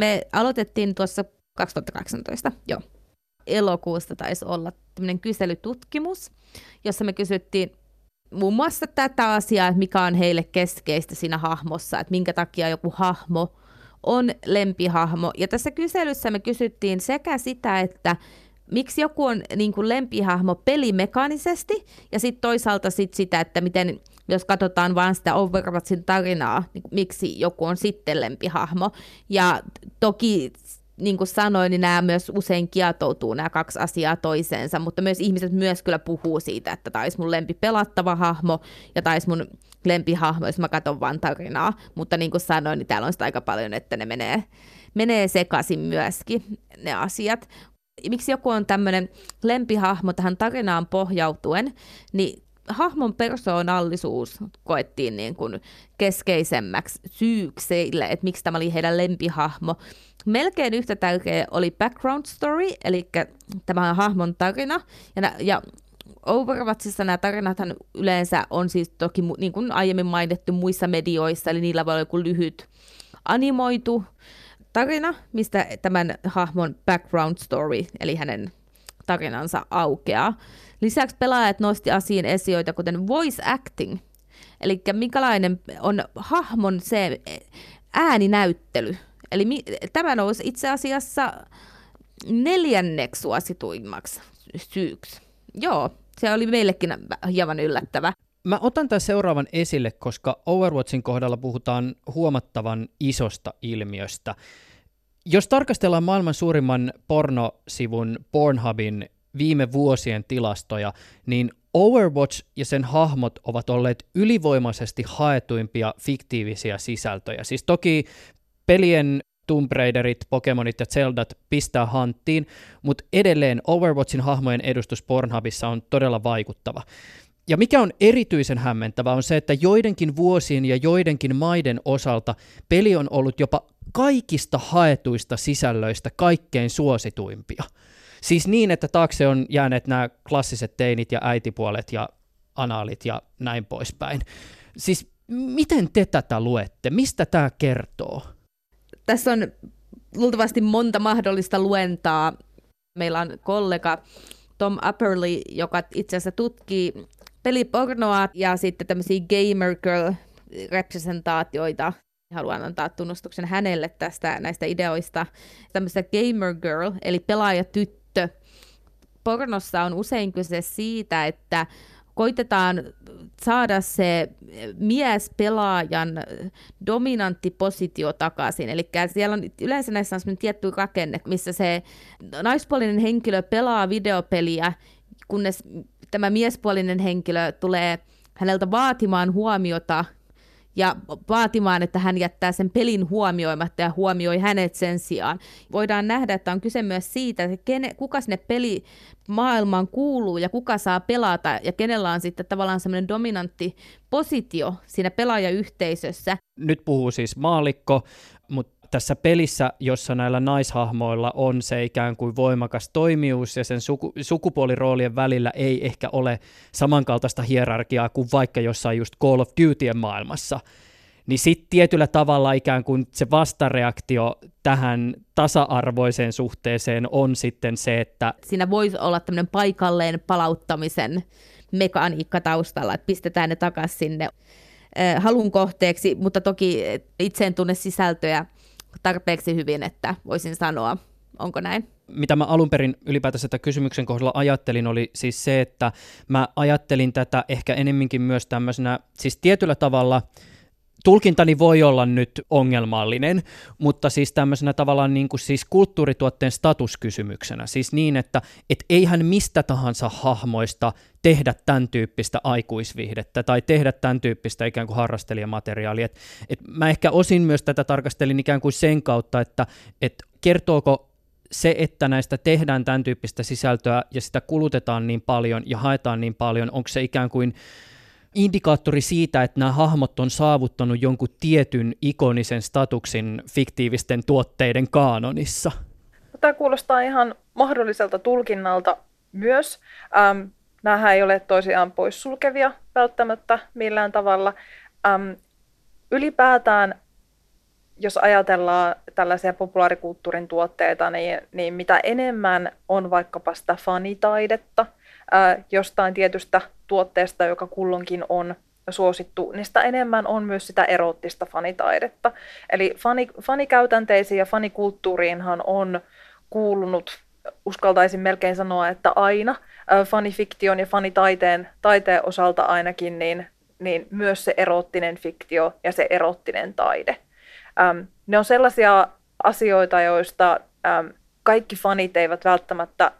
Speaker 5: Me aloitettiin tuossa 2018, joo. Elokuusta taisi olla tämmöinen kyselytutkimus, jossa me kysyttiin muun muassa tätä asiaa, että mikä on heille keskeistä siinä hahmossa, että minkä takia joku hahmo on lempihahmo. Ja tässä kyselyssä me kysyttiin sekä sitä, että miksi joku on niin kuin lempihahmo pelimekaanisesti, ja sitten toisaalta sit sitä, että miten, jos katsotaan vain sitä Overwatchin tarinaa, niin miksi joku on sitten lempihahmo. Ja toki niin kuin sanoin, niin nämä myös usein kietoutuu nämä kaksi asiaa toiseensa, mutta myös ihmiset myös kyllä puhuu siitä, että tämä olisi mun lempi pelattava hahmo ja tämä olisi mun lempihahmo, jos mä katson vain tarinaa. Mutta niin kuin sanoin, niin täällä on sitä aika paljon, että ne menee, menee sekaisin myöskin ne asiat. Miksi joku on tämmöinen lempihahmo tähän tarinaan pohjautuen, niin hahmon persoonallisuus koettiin niin kuin keskeisemmäksi syyksi sille, että miksi tämä oli heidän lempihahmo. Melkein yhtä tärkeä oli background story, eli tämä hahmon tarina. Ja, ja Overwatchissa nämä tarinathan yleensä on siis toki, niin kuin aiemmin mainittu, muissa medioissa, eli niillä voi olla joku lyhyt animoitu tarina, mistä tämän hahmon background story, eli hänen tarinansa aukeaa. Lisäksi pelaajat nosti asiin esioita, kuten voice acting, eli minkälainen on hahmon se ääninäyttely. Eli mi- tämä nousi itse asiassa neljänneksi suosituimmaksi syyksi. Joo, se oli meillekin hieman yllättävä.
Speaker 4: Mä otan tämän seuraavan esille, koska Overwatchin kohdalla puhutaan huomattavan isosta ilmiöstä. Jos tarkastellaan maailman suurimman pornosivun Pornhubin viime vuosien tilastoja, niin Overwatch ja sen hahmot ovat olleet ylivoimaisesti haetuimpia fiktiivisiä sisältöjä. Siis toki pelien Tomb Raiderit, Pokemonit ja Zeldat pistää hanttiin, mutta edelleen Overwatchin hahmojen edustus Pornhubissa on todella vaikuttava. Ja mikä on erityisen hämmentävä on se, että joidenkin vuosien ja joidenkin maiden osalta peli on ollut jopa kaikista haetuista sisällöistä kaikkein suosituimpia. Siis niin, että taakse on jääneet nämä klassiset teinit ja äitipuolet ja anaalit ja näin poispäin. Siis miten te tätä luette? Mistä tämä kertoo?
Speaker 5: Tässä on luultavasti monta mahdollista luentaa. Meillä on kollega Tom Upperly, joka itse asiassa tutkii pelipornoa ja sitten tämmöisiä gamer girl representaatioita. Haluan antaa tunnustuksen hänelle tästä näistä ideoista. Tämmöistä gamer girl, eli pelaajatyttö. Pornossa on usein kyse siitä, että koitetaan saada se mies pelaajan dominantti positio takaisin. Eli siellä on yleensä näissä on tietty rakenne, missä se naispuolinen henkilö pelaa videopeliä, kunnes tämä miespuolinen henkilö tulee häneltä vaatimaan huomiota ja vaatimaan, että hän jättää sen pelin huomioimatta ja huomioi hänet sen sijaan. Voidaan nähdä, että on kyse myös siitä, että kene, kuka sinne peli maailmaan kuuluu ja kuka saa pelata ja kenellä on sitten tavallaan semmoinen dominantti positio siinä pelaajayhteisössä.
Speaker 4: Nyt puhuu siis maalikko, mutta tässä pelissä, jossa näillä naishahmoilla on se ikään kuin voimakas toimijuus ja sen suku, sukupuoliroolien välillä ei ehkä ole samankaltaista hierarkiaa kuin vaikka jossain just Call of Dutyn maailmassa, niin sitten tietyllä tavalla ikään kuin se vastareaktio tähän tasa-arvoiseen suhteeseen on sitten se, että...
Speaker 5: Siinä voisi olla tämmöinen paikalleen palauttamisen mekaniikka taustalla, että pistetään ne takaisin sinne halun kohteeksi, mutta toki itse en tunne sisältöjä tarpeeksi hyvin, että voisin sanoa, onko näin?
Speaker 4: Mitä mä alun perin ylipäätänsä tätä kysymyksen kohdalla ajattelin, oli siis se, että mä ajattelin tätä ehkä enemminkin myös tämmöisenä, siis tietyllä tavalla – tulkintani voi olla nyt ongelmallinen, mutta siis tämmöisenä tavallaan niin kuin siis kulttuurituotteen statuskysymyksenä. Siis niin, että et eihän mistä tahansa hahmoista tehdä tämän tyyppistä aikuisvihdettä tai tehdä tämän tyyppistä ikään kuin harrastelijamateriaalia. Et, et mä ehkä osin myös tätä tarkastelin ikään kuin sen kautta, että et kertooko se, että näistä tehdään tämän tyyppistä sisältöä ja sitä kulutetaan niin paljon ja haetaan niin paljon, onko se ikään kuin indikaattori siitä, että nämä hahmot on saavuttanut jonkun tietyn ikonisen statuksin fiktiivisten tuotteiden kaanonissa?
Speaker 6: Tämä kuulostaa ihan mahdolliselta tulkinnalta myös. Ähm, nämähän ei ole toisiaan poissulkevia välttämättä millään tavalla. Ähm, ylipäätään, jos ajatellaan tällaisia populaarikulttuurin tuotteita, niin, niin mitä enemmän on vaikkapa sitä fanitaidetta – jostain tietystä tuotteesta, joka kulloinkin on suosittu, niin sitä enemmän on myös sitä eroottista fanitaidetta. Eli fani, fanikäytänteisiin ja fanikulttuuriinhan on kuulunut, uskaltaisin melkein sanoa, että aina fanifiktion ja fanitaiteen taiteen osalta ainakin, niin, niin myös se eroottinen fiktio ja se eroottinen taide. Ähm, ne on sellaisia asioita, joista ähm, kaikki fanit eivät välttämättä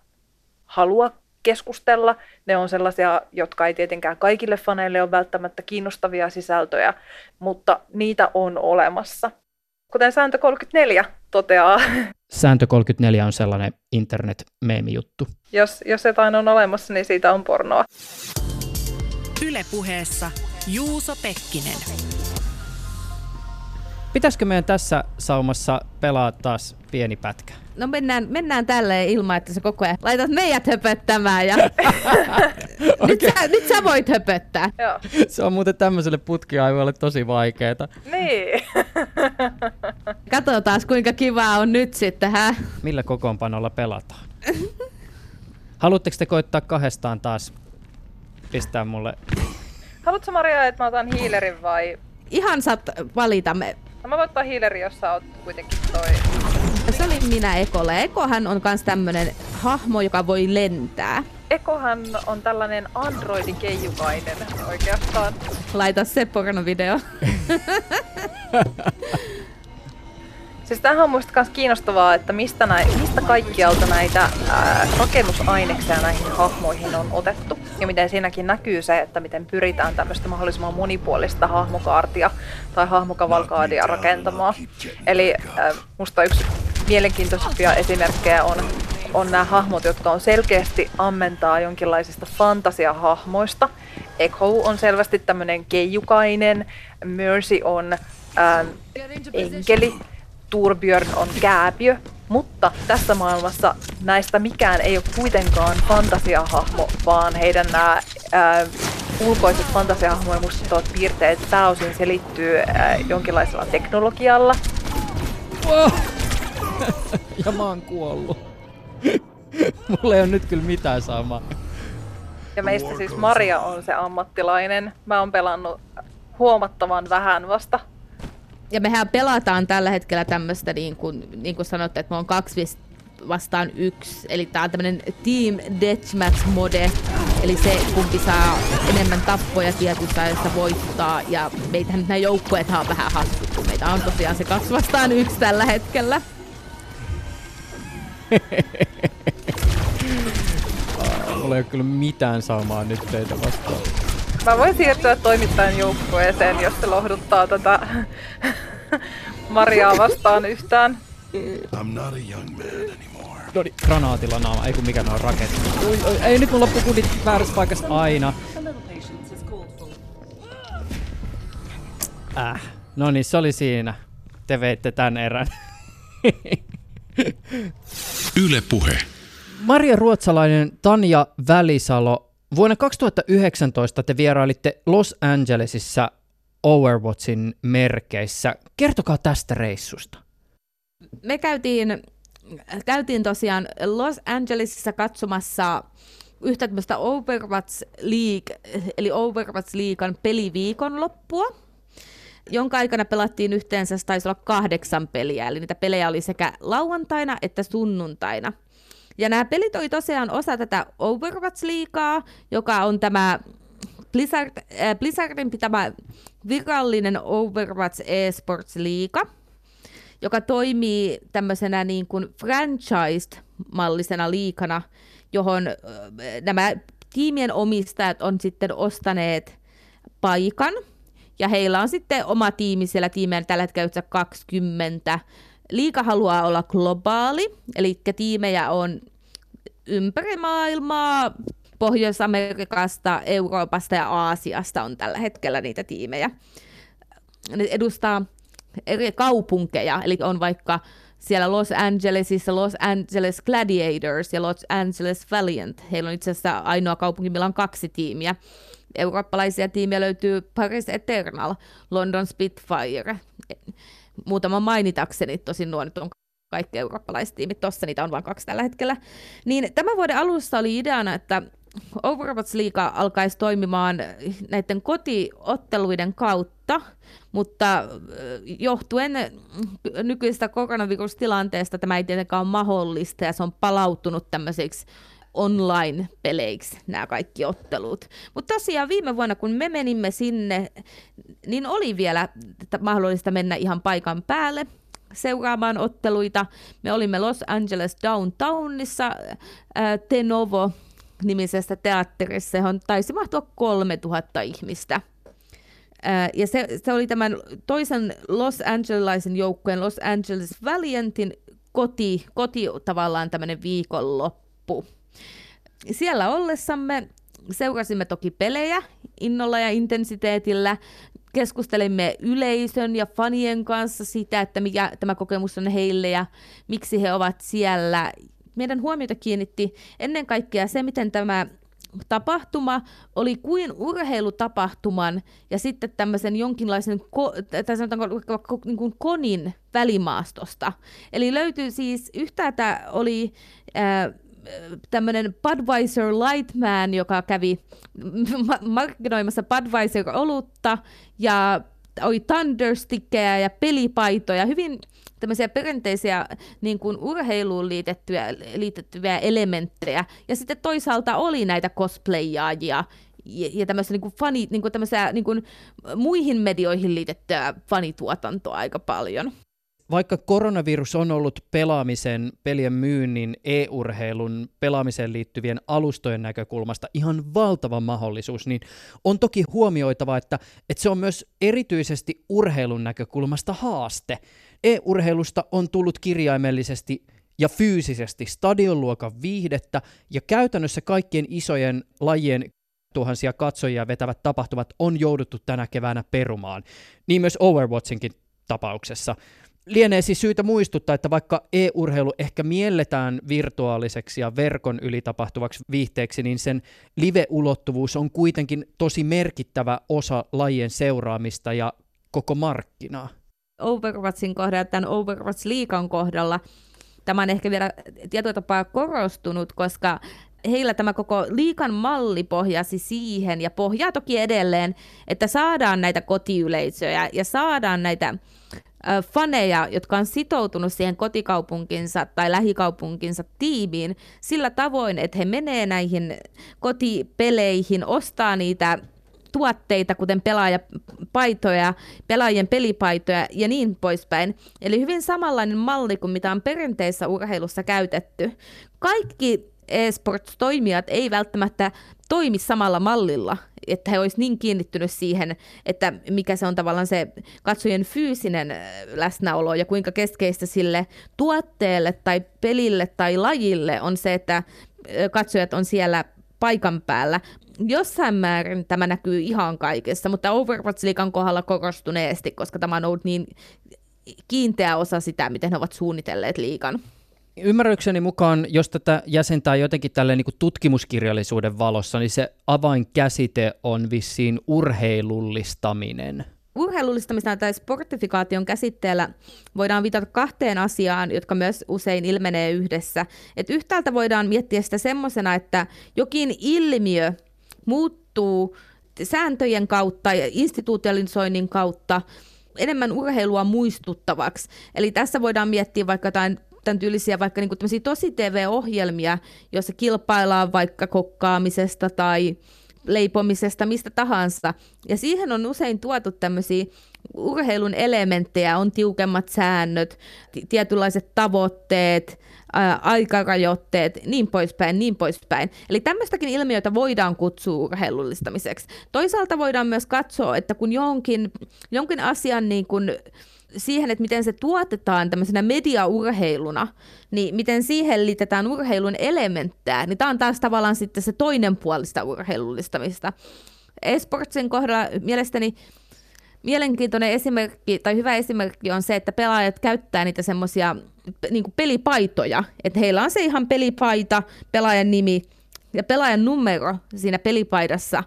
Speaker 6: halua keskustella. Ne on sellaisia, jotka ei tietenkään kaikille faneille ole välttämättä kiinnostavia sisältöjä, mutta niitä on olemassa. Kuten sääntö 34 toteaa.
Speaker 4: Sääntö 34 on sellainen internet-meemijuttu.
Speaker 6: Jos, jos jotain on olemassa, niin siitä on pornoa.
Speaker 1: Ylepuheessa Juuso Pekkinen.
Speaker 4: Pitäisikö meidän tässä saumassa pelaa taas pieni pätkä?
Speaker 5: No mennään, mennään tälleen ilman, että sä koko ajan laitat meidät höpöttämään. Ja... nyt, sä, nyt sä voit höpöttää.
Speaker 6: Joo.
Speaker 4: Se on muuten tämmöiselle putkiaivoille tosi vaikeeta.
Speaker 6: Niin.
Speaker 5: Katsotaan kuinka kivaa on nyt sitten, hä?
Speaker 4: Millä kokoonpanolla pelataan? Haluatteko te koittaa kahdestaan taas pistää mulle?
Speaker 6: Haluatko Maria, että mä otan hiilerin vai...
Speaker 5: Ihan saat valita. Me...
Speaker 6: No mä voin ottaa hiilerin, jos sä oot kuitenkin toi...
Speaker 5: Se oli minä Ekolle. Ekohan on myös tämmönen hahmo, joka voi lentää.
Speaker 6: Ekohan on tällainen androidin keijukainen oikeastaan.
Speaker 5: Laita se porno-video.
Speaker 6: Siis tämähän on muista myös kiinnostavaa, että mistä, näin, mistä kaikkialta näitä ää, rakennusaineksia näihin hahmoihin on otettu. Ja miten siinäkin näkyy se, että miten pyritään tämmöistä mahdollisimman monipuolista hahmokaartia tai hahmokavalkaadia rakentamaan. Eli ää, musta yksi mielenkiintoisimpia esimerkkejä on, on nämä hahmot, jotka on selkeästi ammentaa jonkinlaisista fantasiahahmoista. Echo on selvästi tämmöinen keijukainen, Mercy on ää, enkeli, Turbjörn on kääpiö, mutta tässä maailmassa näistä mikään ei ole kuitenkaan fantasiahahmo, vaan heidän nämä ää, ulkoiset fantasiahahmoja muistuttavat piirteet pääosin selittyy ää, jonkinlaisella teknologialla.
Speaker 4: Ja mä oon kuollut. Mulla ei ole nyt kyllä mitään samaa.
Speaker 6: Ja meistä siis Maria on se ammattilainen. Mä oon pelannut huomattavan vähän vasta
Speaker 5: ja mehän pelataan tällä hetkellä tämmöistä, niin kuin, niin kuin sanotte, että me on kaksi vastaan yksi. Eli tää on tämmönen Team Deathmatch mode. Eli se, kumpi saa enemmän tappoja tietyssä ajassa voittaa. Ja meitähän nyt nämä joukkueet on vähän hassut, kun meitä on tosiaan se kaksi vastaan yksi tällä hetkellä.
Speaker 4: Mulla ei ole kyllä mitään saumaa nyt teitä vastaan.
Speaker 6: Mä voin siirtyä toimittajan joukkueeseen, jos se lohduttaa tätä Mariaa vastaan yhtään.
Speaker 3: I'm not a young man anymore.
Speaker 4: No niin, granaatilla naama, ei kun mikä ne on raketti. Ui, ui, ei nyt mun loppu kudit väärässä paikassa aina. Äh, no niin, se oli siinä. Te veitte tän erän.
Speaker 2: Yle Puhe.
Speaker 4: Maria Ruotsalainen Tanja Välisalo Vuonna 2019 te vierailitte Los Angelesissa Overwatchin merkeissä. Kertokaa tästä reissusta.
Speaker 5: Me käytiin, käytiin tosiaan Los Angelesissa katsomassa yhtä tämmöistä Overwatch League, eli Overwatch Leaguean peliviikonloppua, jonka aikana pelattiin yhteensä, taisi olla kahdeksan peliä, eli niitä pelejä oli sekä lauantaina että sunnuntaina. Ja nämä pelit oli tosiaan osa tätä Overwatch-liigaa, joka on tämä Blizzard, äh, Blizzardin pitämä virallinen Overwatch eSports-liiga, joka toimii tämmöisenä niin kuin franchised-mallisena liikana, johon äh, nämä tiimien omistajat on sitten ostaneet paikan, ja heillä on sitten oma tiimi siellä tiimeen tällä hetkellä 20, liika haluaa olla globaali, eli tiimejä on ympäri maailmaa, Pohjois-Amerikasta, Euroopasta ja Aasiasta on tällä hetkellä niitä tiimejä. Ne edustaa eri kaupunkeja, eli on vaikka siellä Los Angelesissa Los Angeles Gladiators ja Los Angeles Valiant. Heillä on itse asiassa ainoa kaupunki, millä on kaksi tiimiä. Eurooppalaisia tiimiä löytyy Paris Eternal, London Spitfire, muutama mainitakseni, tosin nuo nyt on kaikki eurooppalaiset tiimit tossa, niitä on vain kaksi tällä hetkellä. Niin tämän vuoden alussa oli ideana, että Overwatch-liiga alkaisi toimimaan näiden kotiotteluiden kautta, mutta johtuen nykyisestä koronavirustilanteesta tämä ei tietenkään ole mahdollista ja se on palautunut tämmöiseksi online-peleiksi nämä kaikki ottelut. Mutta tosiaan viime vuonna, kun me menimme sinne, niin oli vielä mahdollista mennä ihan paikan päälle seuraamaan otteluita. Me olimme Los Angeles Downtownissa ää, Tenovo nimisessä teatterissa, johon taisi mahtua 3000 ihmistä. Ja se, se oli tämän toisen Los Angelesin joukkueen Los Angeles Valiantin koti, koti tavallaan tämmöinen viikonloppu. Siellä ollessamme seurasimme toki pelejä innolla ja intensiteetillä, keskustelimme yleisön ja fanien kanssa sitä, että mikä tämä kokemus on heille ja miksi he ovat siellä. Meidän huomiota kiinnitti ennen kaikkea se, miten tämä tapahtuma oli kuin urheilutapahtuman ja sitten tämmöisen jonkinlaisen ko- tai sanotaanko, niin kuin konin välimaastosta. Eli löytyy siis yhtäältä oli ää, tämmöinen Budweiser Lightman, joka kävi markkinoimassa Budweiser-olutta ja oli thunderstickkejä ja pelipaitoja, hyvin tämmöisiä perinteisiä niin kuin urheiluun liitettyjä, liitettyjä elementtejä. Ja sitten toisaalta oli näitä cosplayaajia ja, ja niin kuin fani, niin kuin tämmöisiä, niin kuin muihin medioihin liitettyä fanituotantoa aika paljon
Speaker 4: vaikka koronavirus on ollut pelaamisen, pelien myynnin, e-urheilun, pelaamiseen liittyvien alustojen näkökulmasta ihan valtava mahdollisuus, niin on toki huomioitava, että, että se on myös erityisesti urheilun näkökulmasta haaste. E-urheilusta on tullut kirjaimellisesti ja fyysisesti stadionluokan viihdettä, ja käytännössä kaikkien isojen lajien tuhansia katsojia vetävät tapahtumat on jouduttu tänä keväänä perumaan. Niin myös Overwatchinkin tapauksessa. Lienee siis syytä muistuttaa, että vaikka e-urheilu ehkä mielletään virtuaaliseksi ja verkon yli tapahtuvaksi viihteeksi, niin sen live-ulottuvuus on kuitenkin tosi merkittävä osa lajien seuraamista ja koko markkinaa.
Speaker 5: Overwatchin kohdalla, tämän Overwatch-liikan kohdalla, tämä on ehkä vielä tietyllä tapaa korostunut, koska heillä tämä koko liikan malli pohjasi siihen ja pohjaa toki edelleen, että saadaan näitä kotiyleisöjä ja saadaan näitä faneja, jotka on sitoutunut siihen kotikaupunkinsa tai lähikaupunkinsa tiimiin sillä tavoin, että he menee näihin kotipeleihin, ostaa niitä tuotteita, kuten pelaajapaitoja, pelaajien pelipaitoja ja niin poispäin. Eli hyvin samanlainen malli kuin mitä on perinteisessä urheilussa käytetty. Kaikki eSports-toimijat ei välttämättä toimi samalla mallilla, että he olisivat niin kiinnittynyt siihen, että mikä se on tavallaan se katsojien fyysinen läsnäolo ja kuinka keskeistä sille tuotteelle tai pelille tai lajille on se, että katsojat on siellä paikan päällä. Jossain määrin tämä näkyy ihan kaikessa, mutta Overwatch-liikan kohdalla korostuneesti, koska tämä on ollut niin kiinteä osa sitä, miten he ovat suunnitelleet liikan.
Speaker 4: Ymmärrykseni mukaan, jos tätä jäsentää jotenkin tälle niin tutkimuskirjallisuuden valossa, niin se avainkäsite on vissiin urheilullistaminen.
Speaker 5: Urheilullistamista tai sportifikaation käsitteellä voidaan viitata kahteen asiaan, jotka myös usein ilmenee yhdessä. Et yhtäältä voidaan miettiä sitä semmoisena, että jokin ilmiö muuttuu sääntöjen kautta ja institutionalisoinnin kautta enemmän urheilua muistuttavaksi. Eli tässä voidaan miettiä vaikka jotain tämän tyylisiä vaikka niin tosi TV-ohjelmia, joissa kilpaillaan vaikka kokkaamisesta tai leipomisesta, mistä tahansa. Ja siihen on usein tuotu tämmöisiä urheilun elementtejä, on tiukemmat säännöt, tietynlaiset tavoitteet, ää, aikarajoitteet, niin poispäin, niin poispäin. Eli tämmöistäkin ilmiöitä voidaan kutsua urheilullistamiseksi. Toisaalta voidaan myös katsoa, että kun jonkin, jonkin asian niin kun siihen, että miten se tuotetaan tämmöisenä mediaurheiluna, niin miten siihen liitetään urheilun elementtää, niin tämä on taas tavallaan sitten se toinen puoli sitä urheilullistamista. Esportsin kohdalla mielestäni mielenkiintoinen esimerkki, tai hyvä esimerkki on se, että pelaajat käyttää niitä semmoisia niin pelipaitoja, että heillä on se ihan pelipaita, pelaajan nimi ja pelaajan numero siinä pelipaidassa,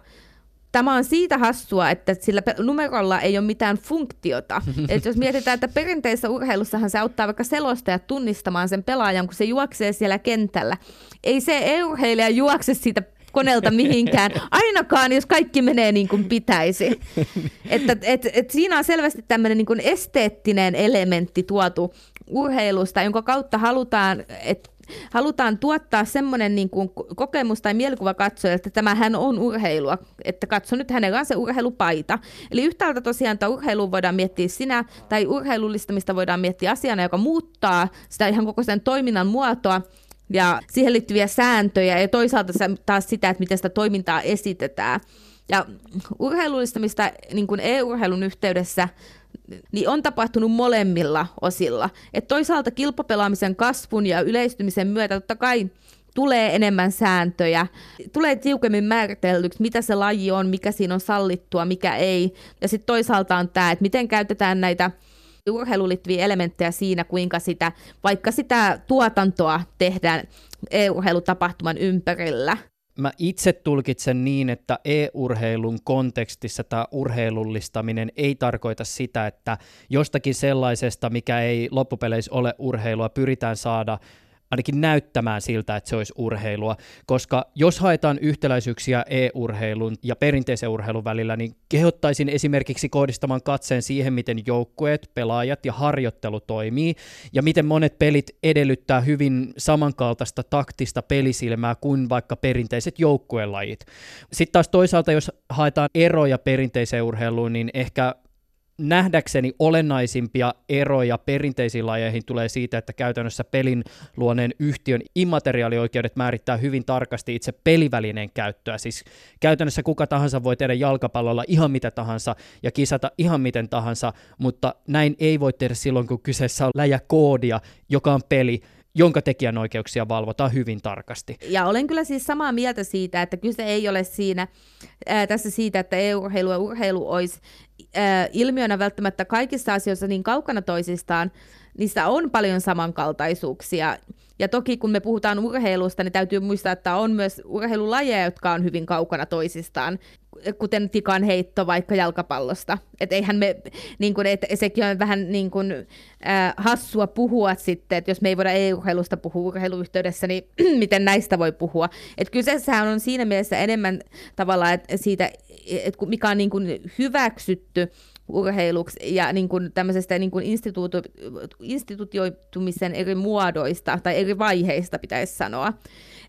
Speaker 5: Tämä on siitä hassua, että sillä numerolla ei ole mitään funktiota. Et jos mietitään, että perinteisessä urheilussahan se auttaa vaikka selostajat tunnistamaan sen pelaajan, kun se juoksee siellä kentällä. Ei se urheilija juokse siitä koneelta mihinkään, ainakaan jos kaikki menee niin kuin pitäisi. Että, et, et siinä on selvästi tämmöinen niin kuin esteettinen elementti tuotu urheilusta, jonka kautta halutaan, että halutaan tuottaa semmoinen niin kuin kokemus tai mielikuva katsoja, että tämähän on urheilua, että katso nyt hänellä on se urheilupaita. Eli yhtäältä tosiaan että urheilu voidaan miettiä sinä, tai urheilullistamista voidaan miettiä asiana, joka muuttaa sitä ihan koko sen toiminnan muotoa, ja siihen liittyviä sääntöjä ja toisaalta taas sitä, että miten sitä toimintaa esitetään. Ja urheilullistamista niin kuin e-urheilun yhteydessä niin on tapahtunut molemmilla osilla. Et toisaalta kilpapelaamisen kasvun ja yleistymisen myötä totta kai tulee enemmän sääntöjä, tulee tiukemmin määritellyksi, mitä se laji on, mikä siinä on sallittua, mikä ei. Ja sitten toisaalta on tämä, että miten käytetään näitä urheiluun liittyviä elementtejä siinä, kuinka sitä, vaikka sitä tuotantoa tehdään e-urheilutapahtuman ympärillä
Speaker 4: mä itse tulkitsen niin, että e-urheilun kontekstissa tämä urheilullistaminen ei tarkoita sitä, että jostakin sellaisesta, mikä ei loppupeleissä ole urheilua, pyritään saada ainakin näyttämään siltä, että se olisi urheilua, koska jos haetaan yhtäläisyyksiä e-urheilun ja perinteisen urheilun välillä, niin kehottaisin esimerkiksi kohdistamaan katseen siihen, miten joukkueet, pelaajat ja harjoittelu toimii, ja miten monet pelit edellyttää hyvin samankaltaista taktista pelisilmää kuin vaikka perinteiset joukkuelajit. Sitten taas toisaalta, jos haetaan eroja perinteiseen urheiluun, niin ehkä nähdäkseni olennaisimpia eroja perinteisiin lajeihin tulee siitä, että käytännössä pelin luoneen yhtiön immateriaalioikeudet määrittää hyvin tarkasti itse pelivälineen käyttöä. Siis käytännössä kuka tahansa voi tehdä jalkapallolla ihan mitä tahansa ja kisata ihan miten tahansa, mutta näin ei voi tehdä silloin, kun kyseessä on läjä koodia, joka on peli, jonka tekijänoikeuksia valvotaan hyvin tarkasti.
Speaker 5: Ja olen kyllä siis samaa mieltä siitä, että kyse ei ole siinä ää, tässä siitä, että EU-urheilu ja urheilu olisi ää, ilmiönä välttämättä kaikissa asioissa niin kaukana toisistaan, niissä on paljon samankaltaisuuksia. Ja toki kun me puhutaan urheilusta, niin täytyy muistaa, että on myös urheilulajeja, jotka on hyvin kaukana toisistaan kuten tikan heitto vaikka jalkapallosta. Et eihän me, niin kun, et sekin on vähän niin kun, äh, hassua puhua sitten, että jos me ei voida EU-urheilusta puhua urheiluyhteydessä, niin miten näistä voi puhua. Et kyseessähän on siinä mielessä enemmän tavallaan että siitä, että mikä on niin kun hyväksytty urheiluksi ja niin kuin tämmöisestä niin kuin instituutio, institutioitumisen eri muodoista tai eri vaiheista pitäisi sanoa.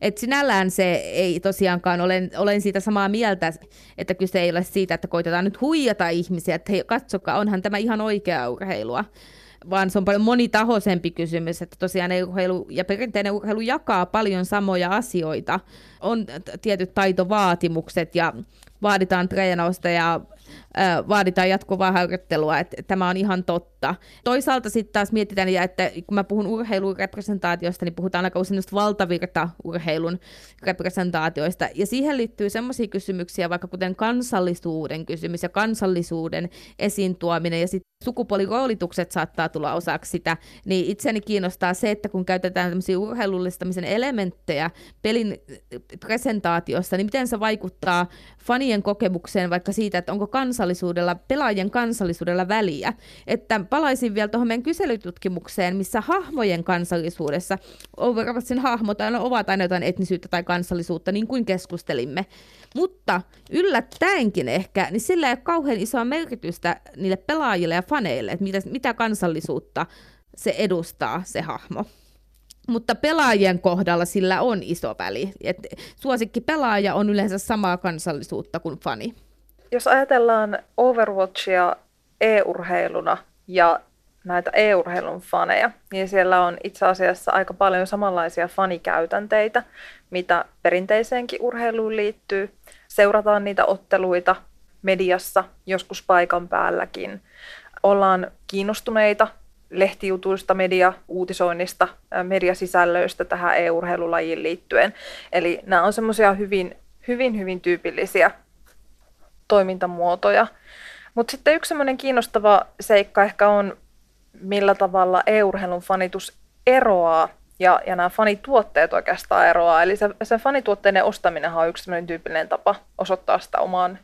Speaker 5: Et sinällään se ei tosiaankaan, olen, olen siitä samaa mieltä, että kyse ei ole siitä, että koitetaan nyt huijata ihmisiä, että hei, katsokaa, onhan tämä ihan oikea urheilua vaan se on paljon monitahoisempi kysymys, että tosiaan urheilu ja perinteinen urheilu jakaa paljon samoja asioita. On tietyt taitovaatimukset ja vaaditaan treenausta ja vaaditaan jatkuvaa harjoittelua, että tämä on ihan totta. Toisaalta sitten taas mietitään, että kun mä puhun urheilurepresentaatiosta, niin puhutaan aika usein valtavirta-urheilun representaatioista, ja siihen liittyy sellaisia kysymyksiä, vaikka kuten kansallisuuden kysymys ja kansallisuuden esiin tuominen, ja sitten sukupuoliroolitukset saattaa tulla osaksi sitä, niin itseäni kiinnostaa se, että kun käytetään tämmöisiä urheilullistamisen elementtejä pelin presentaatiossa, niin miten se vaikuttaa fanien kokemukseen vaikka siitä, että onko kansallisuudella, pelaajien kansallisuudella väliä. Että palaisin vielä tuohon meidän kyselytutkimukseen, missä hahmojen kansallisuudessa Overwatchin hahmot aina ovat aina jotain etnisyyttä tai kansallisuutta, niin kuin keskustelimme. Mutta yllättäenkin ehkä, niin sillä ei ole kauhean isoa merkitystä niille pelaajille ja faneille, että mitä, mitä kansallisuutta se edustaa, se hahmo. Mutta pelaajien kohdalla sillä on iso väli. Et suosikki pelaaja on yleensä samaa kansallisuutta kuin fani.
Speaker 6: Jos ajatellaan Overwatchia e-urheiluna ja näitä e-urheilun faneja, niin siellä on itse asiassa aika paljon samanlaisia fanikäytänteitä, mitä perinteiseenkin urheiluun liittyy. Seurataan niitä otteluita mediassa, joskus paikan päälläkin. Ollaan kiinnostuneita lehtijutuista, media-uutisoinnista, mediasisällöistä tähän e-urheilulajiin liittyen. Eli nämä on semmoisia hyvin, hyvin, hyvin tyypillisiä toimintamuotoja. Mutta sitten yksi semmoinen kiinnostava seikka ehkä on, millä tavalla e-urheilun fanitus eroaa ja, ja nämä fanituotteet oikeastaan eroaa. Eli se, se fanituotteiden ostaminen on yksi tyypillinen tapa osoittaa sitä omaan,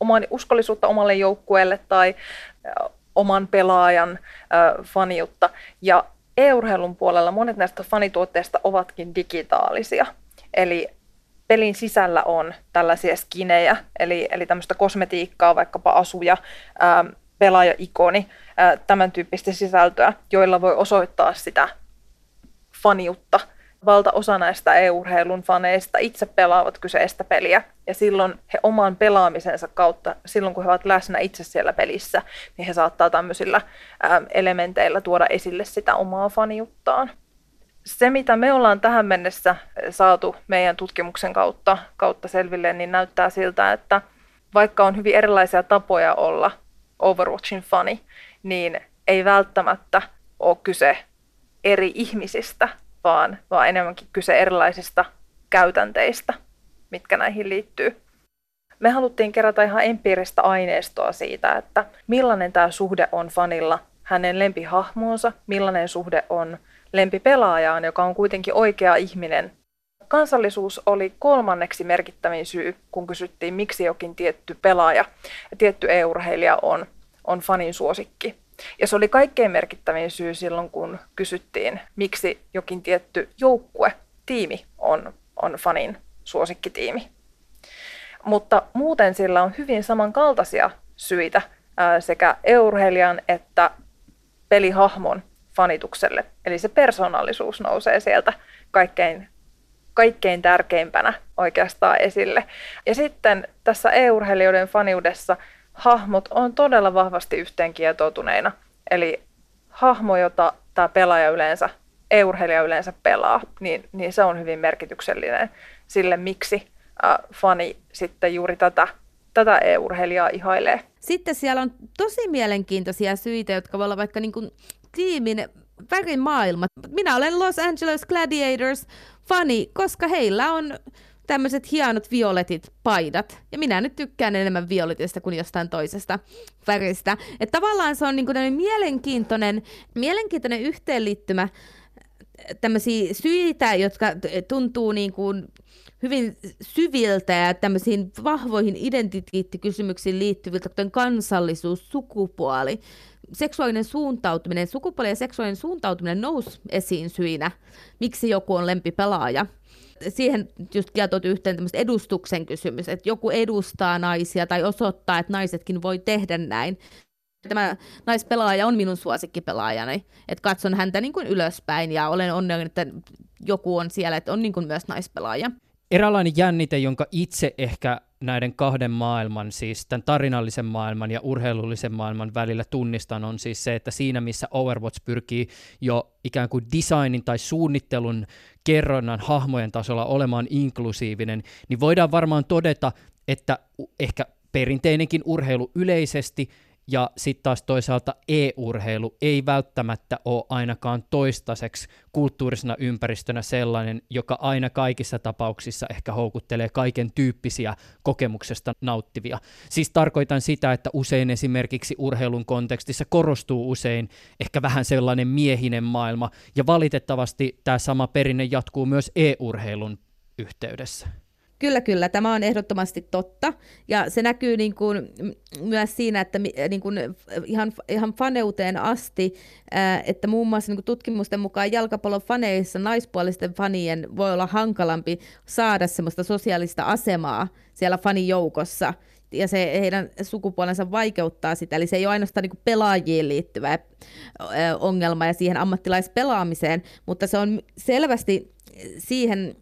Speaker 6: omaan uskollisuutta omalle joukkueelle tai oman pelaajan äh, faniutta. Ja e-urheilun puolella monet näistä fanituotteista ovatkin digitaalisia. Eli pelin sisällä on tällaisia skinejä, eli, eli tämmöistä kosmetiikkaa, vaikkapa asuja, ää, pelaaja-ikoni, tämän tyyppistä sisältöä, joilla voi osoittaa sitä faniutta. Valtaosa näistä EU-urheilun faneista itse pelaavat kyseistä peliä, ja silloin he oman pelaamisensa kautta, silloin kun he ovat läsnä itse siellä pelissä, niin he saattaa tämmöisillä elementeillä tuoda esille sitä omaa faniuttaan se, mitä me ollaan tähän mennessä saatu meidän tutkimuksen kautta, kautta selville, niin näyttää siltä, että vaikka on hyvin erilaisia tapoja olla Overwatchin fani, niin ei välttämättä ole kyse eri ihmisistä, vaan, vaan enemmänkin kyse erilaisista käytänteistä, mitkä näihin liittyy. Me haluttiin kerätä ihan empiiristä aineistoa siitä, että millainen tämä suhde on fanilla hänen lempihahmoonsa, millainen suhde on lempipelaajaan, joka on kuitenkin oikea ihminen. Kansallisuus oli kolmanneksi merkittävin syy, kun kysyttiin, miksi jokin tietty pelaaja ja tietty EU-urheilija on, on fanin suosikki. Ja se oli kaikkein merkittävin syy silloin, kun kysyttiin, miksi jokin tietty joukkue, tiimi on, on fanin suosikkitiimi. Mutta muuten sillä on hyvin samankaltaisia syitä sekä urheilijan että pelihahmon fanitukselle. Eli se persoonallisuus nousee sieltä kaikkein, kaikkein tärkeimpänä oikeastaan esille. Ja sitten tässä e-urheilijoiden faniudessa hahmot on todella vahvasti yhteenkietoutuneina. Eli hahmo, jota tämä pelaaja yleensä, e-urheilija yleensä pelaa, niin, niin se on hyvin merkityksellinen sille, miksi äh, fani sitten juuri tätä, tätä e-urheilijaa ihailee.
Speaker 5: Sitten siellä on tosi mielenkiintoisia syitä, jotka voi olla vaikka niin kuin tiimin värimaailma. Minä olen Los Angeles Gladiators fani, koska heillä on tämmöiset hienot violetit paidat. Ja minä nyt tykkään enemmän violetista kuin jostain toisesta väristä. Että tavallaan se on niin kuin mielenkiintoinen, mielenkiintoinen yhteenliittymä tämmöisiä syitä, jotka tuntuu niin kuin hyvin syviltä ja tämmöisiin vahvoihin identiteettikysymyksiin liittyviltä, kuten kansallisuus, sukupuoli, seksuaalinen suuntautuminen, sukupuoli ja seksuaalinen suuntautuminen nousi esiin syinä, miksi joku on lempipelaaja. Siihen just kieltoitu yhteen tämmöistä edustuksen kysymys, että joku edustaa naisia tai osoittaa, että naisetkin voi tehdä näin. Tämä naispelaaja on minun suosikkipelaajani, että katson häntä niin kuin ylöspäin ja olen onnellinen, että joku on siellä, että on niin kuin myös naispelaaja.
Speaker 4: Eräänlainen jännite, jonka itse ehkä näiden kahden maailman, siis tämän tarinallisen maailman ja urheilullisen maailman välillä tunnistan, on siis se, että siinä missä Overwatch pyrkii jo ikään kuin designin tai suunnittelun kerronnan hahmojen tasolla olemaan inklusiivinen, niin voidaan varmaan todeta, että ehkä perinteinenkin urheilu yleisesti ja sitten taas toisaalta e-urheilu ei välttämättä ole ainakaan toistaiseksi kulttuurisena ympäristönä sellainen, joka aina kaikissa tapauksissa ehkä houkuttelee kaiken tyyppisiä kokemuksesta nauttivia. Siis tarkoitan sitä, että usein esimerkiksi urheilun kontekstissa korostuu usein ehkä vähän sellainen miehinen maailma, ja valitettavasti tämä sama perinne jatkuu myös e-urheilun yhteydessä.
Speaker 5: Kyllä, kyllä. Tämä on ehdottomasti totta. Ja se näkyy niin kuin myös siinä, että niin kuin ihan, ihan faneuteen asti, että muun muassa niin kuin tutkimusten mukaan jalkapallofaneissa naispuolisten fanien voi olla hankalampi saada semmoista sosiaalista asemaa siellä fanijoukossa ja se heidän sukupuolensa vaikeuttaa sitä. Eli se ei ole ainoastaan niin pelaajiin liittyvä ongelma ja siihen ammattilaispelaamiseen, mutta se on selvästi siihen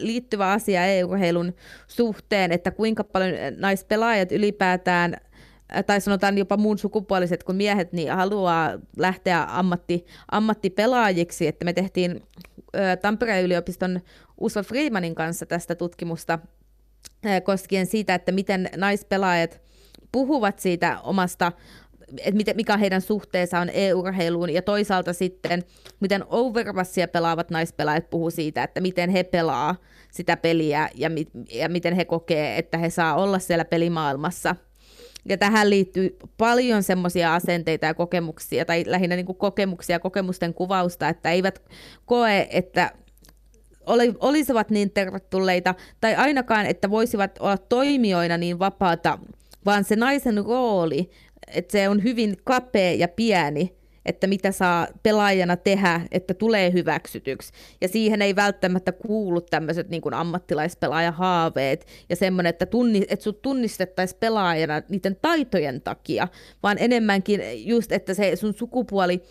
Speaker 5: liittyvä asia EU-urheilun suhteen, että kuinka paljon naispelaajat ylipäätään tai sanotaan jopa muun sukupuoliset kuin miehet, niin haluaa lähteä ammatti, ammattipelaajiksi. Että me tehtiin Tampereen yliopiston Usva Freemanin kanssa tästä tutkimusta koskien siitä, että miten naispelaajat puhuvat siitä omasta että mikä heidän suhteensa on e-urheiluun, ja toisaalta sitten, miten Overwatchia pelaavat naispelaajat puhuu siitä, että miten he pelaa sitä peliä, ja, mi- ja miten he kokee, että he saa olla siellä pelimaailmassa. Ja tähän liittyy paljon semmoisia asenteita ja kokemuksia, tai lähinnä niin kokemuksia ja kokemusten kuvausta, että eivät koe, että olisivat niin tervetulleita, tai ainakaan, että voisivat olla toimijoina niin vapaata, vaan se naisen rooli että se on hyvin kapea ja pieni, että mitä saa pelaajana tehdä, että tulee hyväksytyksi. Ja siihen ei välttämättä kuulu tämmöiset niin kuin ammattilaispelaajahaaveet ja semmoinen, että, tunni, että sut tunnistettaisiin pelaajana niiden taitojen takia, vaan enemmänkin just, että se sun sukupuoli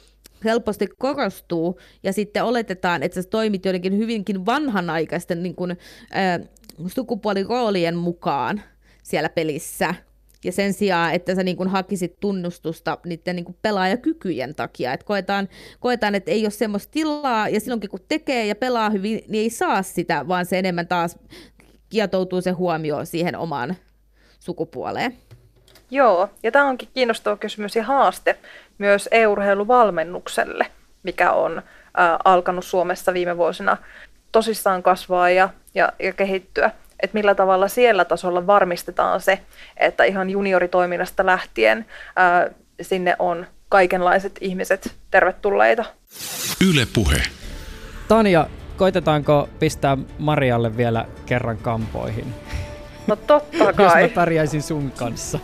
Speaker 5: helposti korostuu ja sitten oletetaan, että sä toimit jotenkin hyvinkin vanhanaikaisten niin kuin, äh, sukupuoliroolien mukaan siellä pelissä. Ja sen sijaan, että sä niin kuin hakisit tunnustusta niiden niin kuin pelaajakykyjen takia. Että koetaan, koetaan, että ei ole semmoista tilaa, ja silloinkin kun tekee ja pelaa hyvin, niin ei saa sitä, vaan se enemmän taas kietoutuu se huomio siihen omaan sukupuoleen.
Speaker 6: Joo, ja tämä onkin kiinnostava kysymys ja haaste myös e-urheiluvalmennukselle, mikä on äh, alkanut Suomessa viime vuosina tosissaan kasvaa ja, ja, ja kehittyä. Että millä tavalla siellä tasolla varmistetaan se, että ihan junioritoiminnasta lähtien ää, sinne on kaikenlaiset ihmiset tervetulleita.
Speaker 2: Yle Puhe.
Speaker 4: Tanja, koitetaanko pistää Marialle vielä kerran kampoihin?
Speaker 6: No totta kai.
Speaker 4: Jos mä pärjäisin sun kanssa.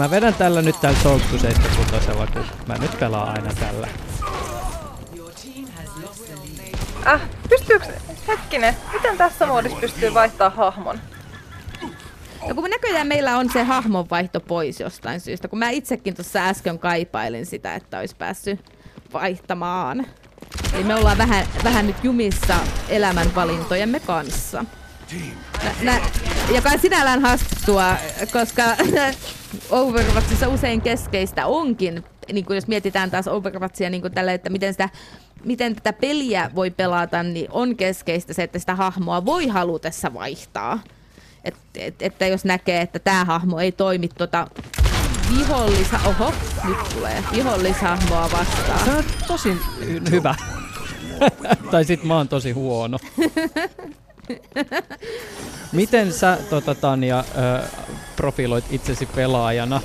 Speaker 4: Mä vedän tällä nyt tällä Soulku 76, kun mä nyt pelaan aina tällä.
Speaker 6: Äh, pystyykö... Hetkinen, miten tässä muodissa pystyy vaihtaa hahmon?
Speaker 5: No kun näköjään meillä on se hahmonvaihto pois jostain syystä, kun mä itsekin tuossa äsken kaipailin sitä, että olisi päässyt vaihtamaan. Eli me ollaan vähän, vähän nyt jumissa elämänvalintojemme kanssa. Nä, nä, joka on sinällään hassua, koska Overwatchissa usein keskeistä onkin, niin kuin jos mietitään taas Overwatchia niin kuin tälle, että miten, sitä, miten tätä peliä voi pelata, niin on keskeistä se, että sitä hahmoa voi halutessa vaihtaa. Et, et, että jos näkee, että tämä hahmo ei toimi tota vihollisa... Oho, nyt tulee vihollishahmoa vastaan.
Speaker 4: Se on tosi hyvä. tai sit mä oon tosi huono. Miten sä, tota, Tanja, äh, profiloit itsesi pelaajana?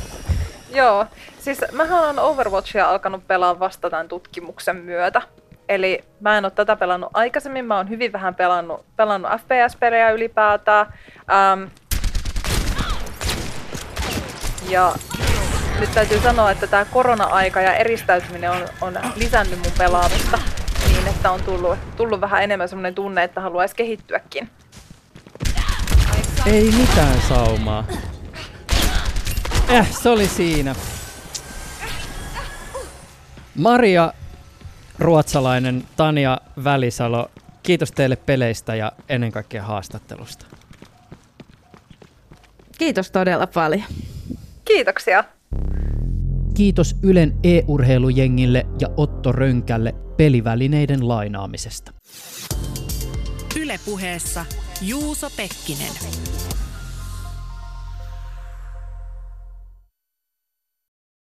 Speaker 6: Joo, siis mähän olen Overwatchia alkanut pelaa vasta tämän tutkimuksen myötä. Eli mä en ole tätä pelannut aikaisemmin, mä oon hyvin vähän pelannut, pelannut FPS-pelejä ylipäätään. Ähm, ja nyt täytyy sanoa, että tämä korona-aika ja eristäytyminen on, on lisännyt mun pelaamista niin, että on tullut, tullut vähän enemmän semmoinen tunne, että haluaisi kehittyäkin.
Speaker 4: Ei mitään saumaa. Eh, se oli siinä. Maria Ruotsalainen, Tanja Välisalo, kiitos teille peleistä ja ennen kaikkea haastattelusta.
Speaker 5: Kiitos todella paljon.
Speaker 6: Kiitoksia.
Speaker 4: Kiitos Ylen e-urheilujengille ja Otto Rönkälle pelivälineiden lainaamisesta.
Speaker 1: Ylepuheessa Juuso Pekkinen.